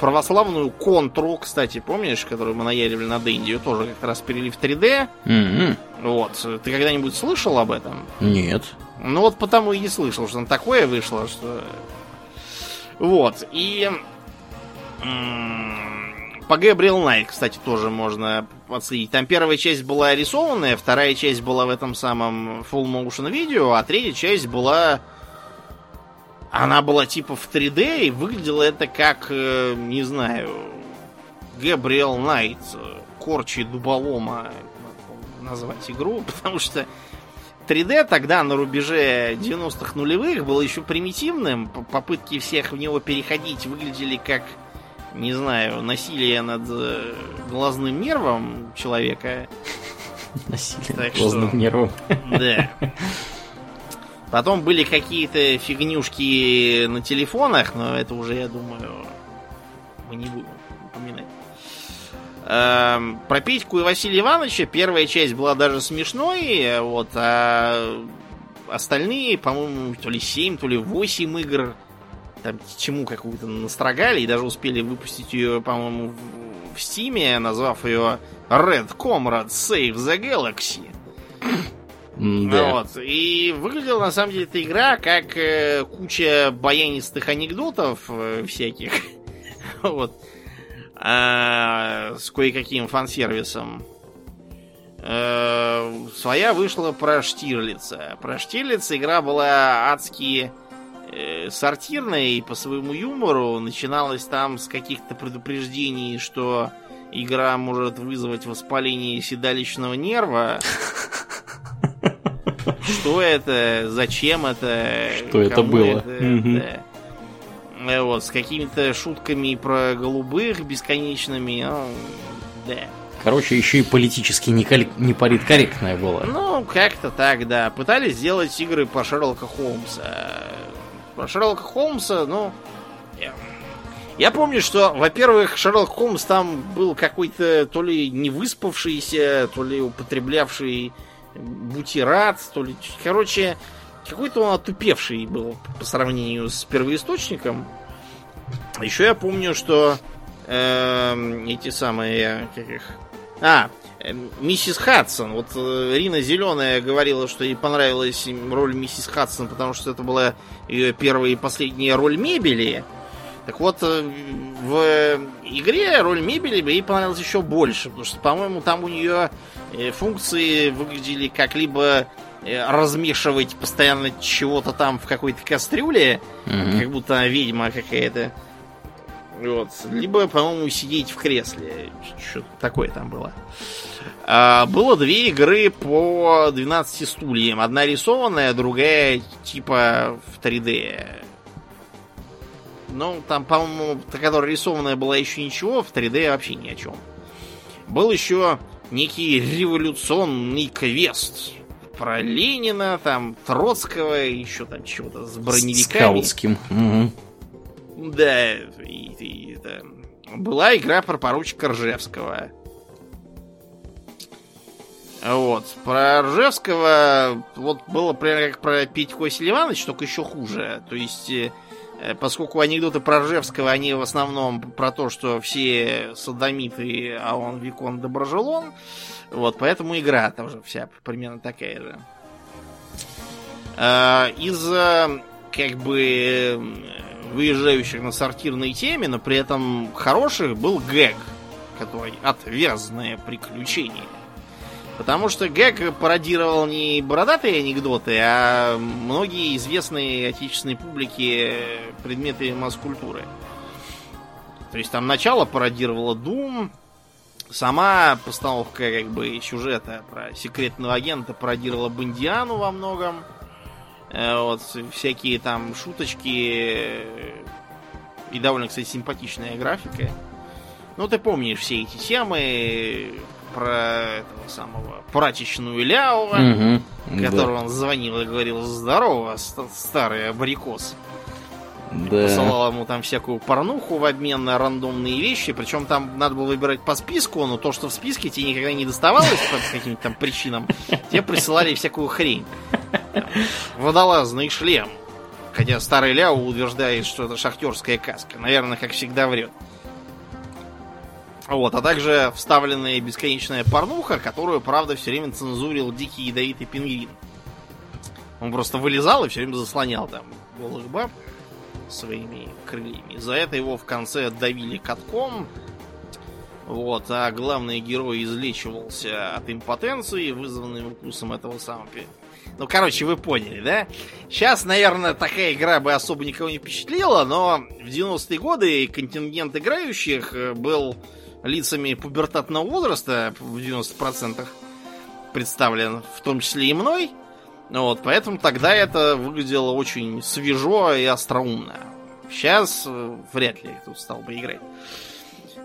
Speaker 2: православную контру, кстати, помнишь, которую мы наяривали на Денди, ее тоже как-то раз перевели в 3D.
Speaker 1: Мгм.
Speaker 2: Вот. Ты когда-нибудь слышал об этом?
Speaker 1: Нет.
Speaker 2: Ну вот потому и не слышал, что там такое вышло, что... Вот, и... По Gabriel Knight, кстати, тоже можно отследить. Там первая часть была рисованная, вторая часть была в этом самом full motion видео, а третья часть была... Она была типа в 3D, и выглядело это как, э, не знаю, Gabriel Knight, э, корчи дуболома, назвать игру, потому что 3D тогда на рубеже 90-х нулевых был еще примитивным. Попытки всех в него переходить выглядели как, не знаю, насилие над э, глазным нервом человека.
Speaker 1: Насилие
Speaker 2: Так
Speaker 1: глазным нервом.
Speaker 2: Да. Потом были какие-то фигнюшки на телефонах, но это уже, я думаю, мы не будем упоминать. Эм, про Петьку и Василия Ивановича первая часть была даже смешной, вот, а остальные, по-моему, то ли 7, то ли 8 игр там чему какую-то настрогали и даже успели выпустить ее, по-моему, в, Steam, назвав ее Red Comrade Save the Galaxy. Да. Вот. И выглядела на самом деле эта игра как э, куча баянистых анекдотов э, всяких. вот. А, с кое-каким фан-сервисом. Э, своя вышла про Штирлица. Про Штирлица игра была адски э, сортирная и по своему юмору. Начиналась там с каких-то предупреждений, что игра может вызвать воспаление седалищного нерва. Что это? Зачем это?
Speaker 1: Что это было? Это,
Speaker 2: да. Вот, с какими-то шутками про голубых бесконечными. Ну,
Speaker 1: да. Короче, еще и политически не, не политкорректное было.
Speaker 2: Ну, как-то так, да. Пытались сделать игры по Шерлока Холмса. Про Шерлока Холмса, ну... Я, я помню, что, во-первых, Шерлок Холмс там был какой-то то ли не выспавшийся, то ли употреблявший бутират, то ли... Короче, какой-то он отупевший был по сравнению с первоисточником. Еще я помню, что э, эти самые, как их, а, э, миссис Хадсон. Вот э, Рина Зеленая говорила, что ей понравилась роль миссис Хадсон, потому что это была ее первая и последняя роль мебели. Так вот, э, в игре роль мебели ей понравилась еще больше, потому что, по-моему, там у нее функции выглядели как либо размешивать постоянно чего-то там в какой-то кастрюле, mm-hmm. как будто ведьма какая-то. Вот. Либо, по-моему, сидеть в кресле. Что-то такое там было. А, было две игры по 12 стульям. Одна рисованная, другая типа в 3D. Ну, там, по-моему, та, которая рисованная была еще ничего, в 3D вообще ни о чем. Был еще некий революционный квест про Ленина, там, Троцкого, еще там чего-то с броневиками.
Speaker 1: Скаутским. Угу.
Speaker 2: Да, и, и, это... была игра про поручика Ржевского. Вот. Про Ржевского вот было примерно как про Петьку Василия Ивановича, только еще хуже. То есть, э, поскольку анекдоты про Ржевского, они в основном про то, что все садомиты, а он Викон Доброжелон, вот, поэтому игра тоже вся примерно такая же. А, из как бы выезжающих на сортирной теме, но при этом хороших был гэг, который отвязное приключение. Потому что гэг пародировал не бородатые анекдоты, а многие известные отечественной публике предметы масс-культуры. То есть там начало пародировало Doom, сама постановка как бы сюжета про секретного агента пародировала Бондиану во многом. Э, вот, всякие там шуточки и довольно, кстати, симпатичная графика. Ну, ты помнишь все эти темы про этого самого прачечную Ляо, угу, которого да. он звонил и говорил «Здорово, старый абрикос». Да. Посылал ему там всякую порнуху в обмен на рандомные вещи. Причем там надо было выбирать по списку, но то, что в списке тебе никогда не доставалось по каким-то там причинам, тебе присылали всякую хрень. Водолазный шлем. Хотя старый Ляо утверждает, что это шахтерская каска. Наверное, как всегда врет. Вот, а также вставленная бесконечная порнуха, которую, правда, все время цензурил дикий ядовитый пингвин. Он просто вылезал и все время заслонял там голых баб своими крыльями. За это его в конце давили катком. Вот, а главный герой излечивался от импотенции, вызванной укусом этого самого ну, короче, вы поняли, да? Сейчас, наверное, такая игра бы особо никого не впечатлила, но в 90-е годы контингент играющих э, был лицами пубертатного возраста в 90% представлен, в том числе и мной. Вот, поэтому тогда это выглядело очень свежо и остроумно. Сейчас э, вряд ли кто стал бы играть.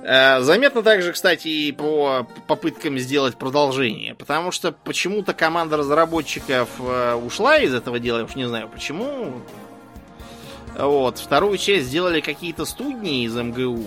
Speaker 2: Э, заметно также, кстати, и по попыткам сделать продолжение. Потому что почему-то команда разработчиков э, ушла из этого дела. Я уж не знаю почему. Вот. Вторую часть сделали какие-то студни из МГУ.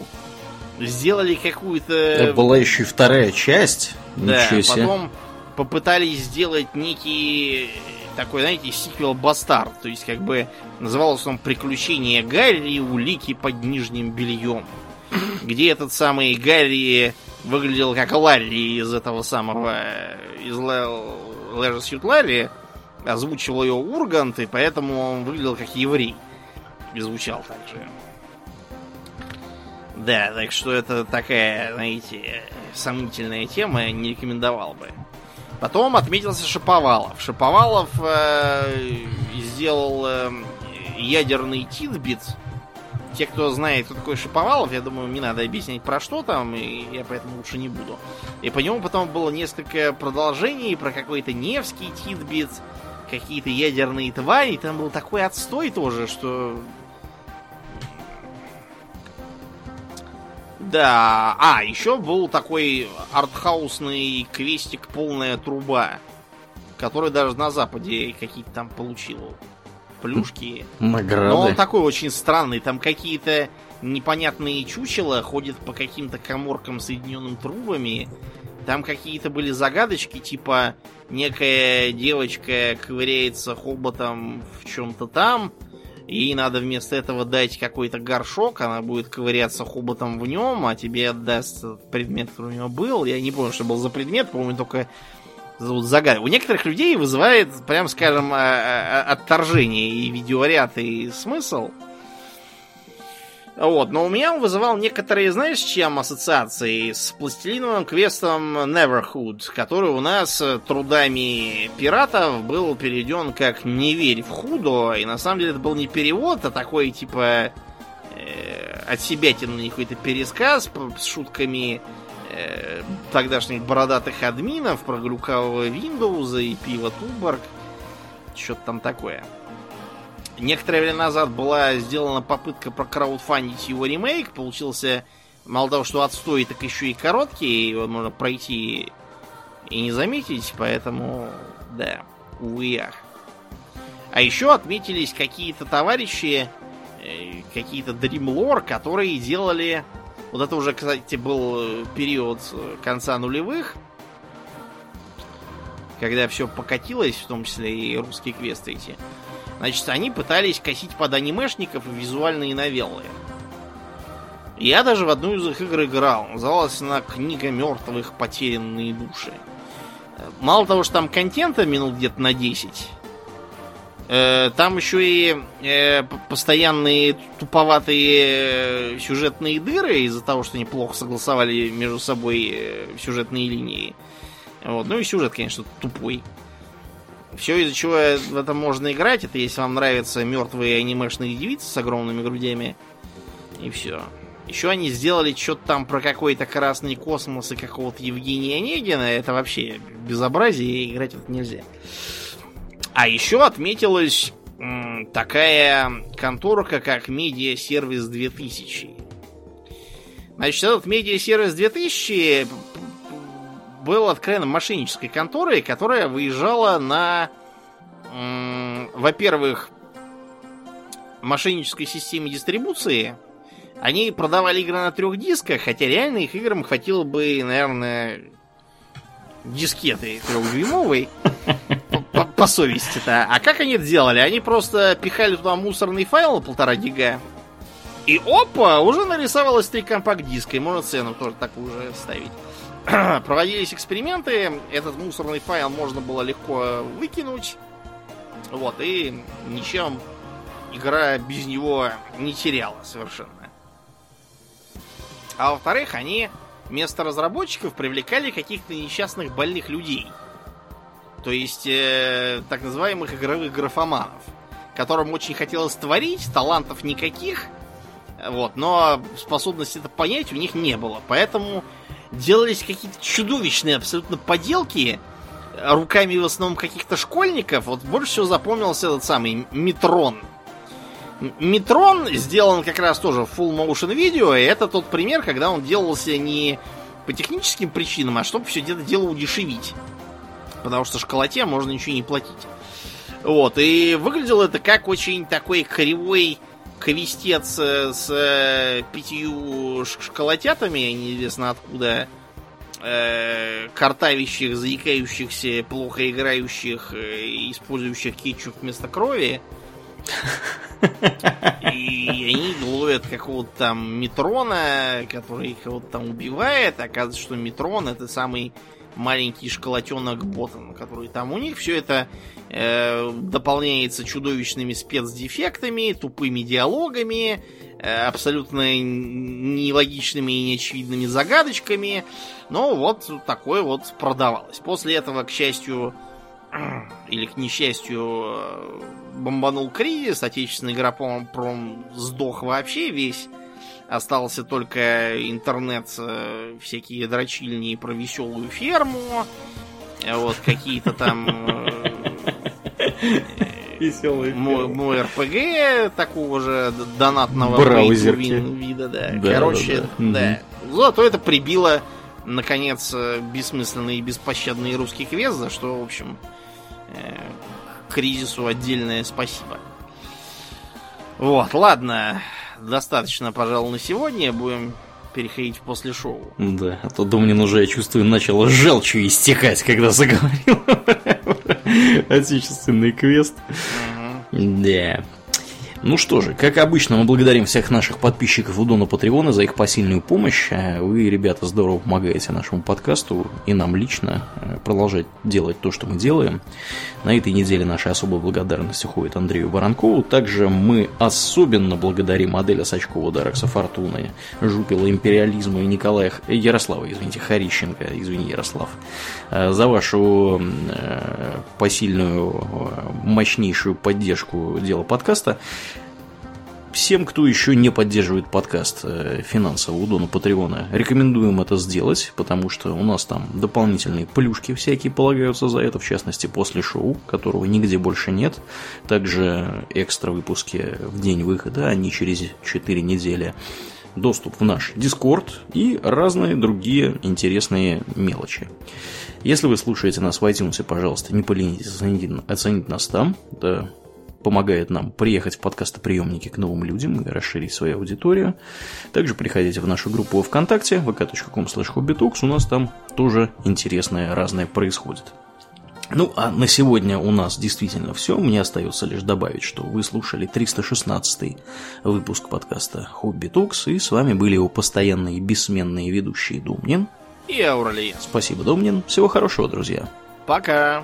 Speaker 2: Сделали какую-то...
Speaker 1: Это была еще и вторая часть.
Speaker 2: Да,
Speaker 1: Ничего себе.
Speaker 2: потом попытались сделать некий такой, знаете, сиквел Бастард. То есть, как бы, назывался он «Приключения Гарри. Улики под нижним бельем». Где этот самый Гарри выглядел как Ларри из этого самого... Из Leisure Suit Ларри. Озвучивал ее Ургант, и поэтому он выглядел как еврей. И звучал так же. Да, так что это такая, знаете, сомнительная тема, не рекомендовал бы. Потом отметился Шаповалов. Шаповалов э, сделал э, ядерный титбит. Те, кто знает, кто такой Шаповалов, я думаю, не надо объяснять про что там, и я поэтому лучше не буду. И по нему потом было несколько продолжений про какой-то Невский титбит, какие-то ядерные твари. Там был такой отстой тоже, что Да, а, еще был такой артхаусный квестик «Полная труба», который даже на Западе какие-то там получил плюшки.
Speaker 1: Награды.
Speaker 2: Но он такой очень странный, там какие-то непонятные чучела ходят по каким-то коморкам соединенным трубами. Там какие-то были загадочки, типа некая девочка ковыряется хоботом в чем-то там, Ей надо вместо этого дать какой-то горшок, она будет ковыряться хоботом в нем, а тебе отдаст предмет, который у него был. Я не помню, что был за предмет, по-моему, только зовут загад. У некоторых людей вызывает, прям скажем, а, а, отторжение и видеоряд, и смысл. Вот, но у меня он вызывал некоторые, знаешь, чем ассоциации? С пластилиновым квестом Neverhood, который у нас трудами пиратов был переведен как «Не верь в худо», и на самом деле это был не перевод, а такой, типа, э, от себя какой-то пересказ с шутками э, тогдашних бородатых админов про глюкавого Windows и пиво Туборг. Что-то там такое. Некоторое время назад была сделана попытка прокраудфандить его ремейк. Получился мало того, что отстой, так еще и короткий. Его можно пройти и не заметить. Поэтому, да, увы ах. А еще отметились какие-то товарищи, э, какие-то Dreamlore, которые делали... Вот это уже, кстати, был период конца нулевых, когда все покатилось, в том числе и русские квесты эти. Значит, они пытались косить под анимешников и визуальные новеллы. Я даже в одну из их игр играл. Называлась она «Книга мертвых. Потерянные души». Мало того, что там контента минут где-то на 10, э, там еще и э, постоянные туповатые э, сюжетные дыры из-за того, что они плохо согласовали между собой сюжетные линии. Вот. Ну и сюжет, конечно, тупой. Все, из-за чего в это можно играть, это если вам нравятся мертвые анимешные девицы с огромными грудями. И все. Еще они сделали что-то там про какой-то красный космос и какого-то Евгения Онегина. Это вообще безобразие, играть вот нельзя. А еще отметилась такая конторка, как Media Service 2000. Значит, этот Media Service 2000 был откровенно мошеннической конторой, которая выезжала на, во-первых, мошеннической системе дистрибуции. Они продавали игры на трех дисках, хотя реально их играм хватило бы, наверное, дискеты трехдюймовой. По, совести-то. А как они это делали? Они просто пихали туда мусорный файл полтора гига. И опа, уже нарисовалось три компакт-диска. И можно цену тоже такую же ставить. проводились эксперименты, этот мусорный файл можно было легко выкинуть. Вот, и ничем игра без него не теряла совершенно. А во-вторых, они вместо разработчиков привлекали каких-то несчастных больных людей. То есть, э, так называемых игровых графоманов, которым очень хотелось творить, талантов никаких, вот, но способности это понять у них не было. Поэтому делались какие-то чудовищные абсолютно поделки руками в основном каких-то школьников. Вот больше всего запомнился этот самый Метрон. Метрон сделан как раз тоже в full motion видео, и это тот пример, когда он делался не по техническим причинам, а чтобы все это дело удешевить. Потому что школоте можно ничего не платить. Вот, и выглядело это как очень такой кривой квестец с э, пятью школотятами, неизвестно откуда, э, картавящих, заикающихся, плохо играющих, э, использующих кетчуп вместо крови. И они ловят какого-то там Метрона, который кого-то там убивает. Оказывается, что Метрон это самый маленький школотенок Ботан, который там у них. Все это э, дополняется чудовищными спецдефектами, тупыми диалогами, э, абсолютно нелогичными и неочевидными загадочками. Но вот такое вот продавалось. После этого, к счастью, или к несчастью, э, бомбанул кризис, отечественный игропром сдох вообще весь. Остался только интернет, э, всякие дрочильни про веселую ферму, э, вот какие-то там
Speaker 1: Веселый
Speaker 2: мой, мой РПГ такого же донатного вида, да. Короче, да. Зато это прибило, наконец, бессмысленный и беспощадный русский квест, за что, в общем, кризису отдельное спасибо. Вот, ладно, достаточно, пожалуй, на сегодня. Будем переходить в после шоу.
Speaker 1: Да, а то Домнин уже, я чувствую, начал желчью истекать, когда заговорил отечественный квест. Да. Ну что же, как обычно, мы благодарим всех наших подписчиков у Дона Патреона за их посильную помощь. Э, вы, ребята, здорово помогаете нашему подкасту и нам лично э, продолжать делать то, что мы делаем. На этой неделе наша особая благодарность уходит Андрею Баранкову. Также мы особенно благодарим Аделя Сачкова, Даракса Фортуны, Жупила Империализма и Николая Ярослава, извините, Харищенко, извини, Ярослав, э, за вашу посильную, мощнейшую поддержку дела подкаста. Всем, кто еще не поддерживает подкаст э, финансово у Дона Патреона, рекомендуем это сделать, потому что у нас там дополнительные плюшки всякие полагаются за это, в частности, после шоу, которого нигде больше нет. Также экстра выпуски в день выхода, не через 4 недели. Доступ в наш Дискорд и разные другие интересные мелочи. Если вы слушаете нас в iTunes, пожалуйста, не поленитесь оценить, нас там. Это помогает нам приехать в подкастоприемники к новым людям и расширить свою аудиторию. Также приходите в нашу группу ВКонтакте, vk.com slash у нас там тоже интересное разное происходит. Ну, а на сегодня у нас действительно все. Мне остается лишь добавить, что вы слушали 316 выпуск подкаста Хобби Токс, и с вами были его постоянные бессменные ведущие Думнин
Speaker 2: и Ауралиен.
Speaker 1: Спасибо, Думнин. Всего хорошего, друзья.
Speaker 2: Пока.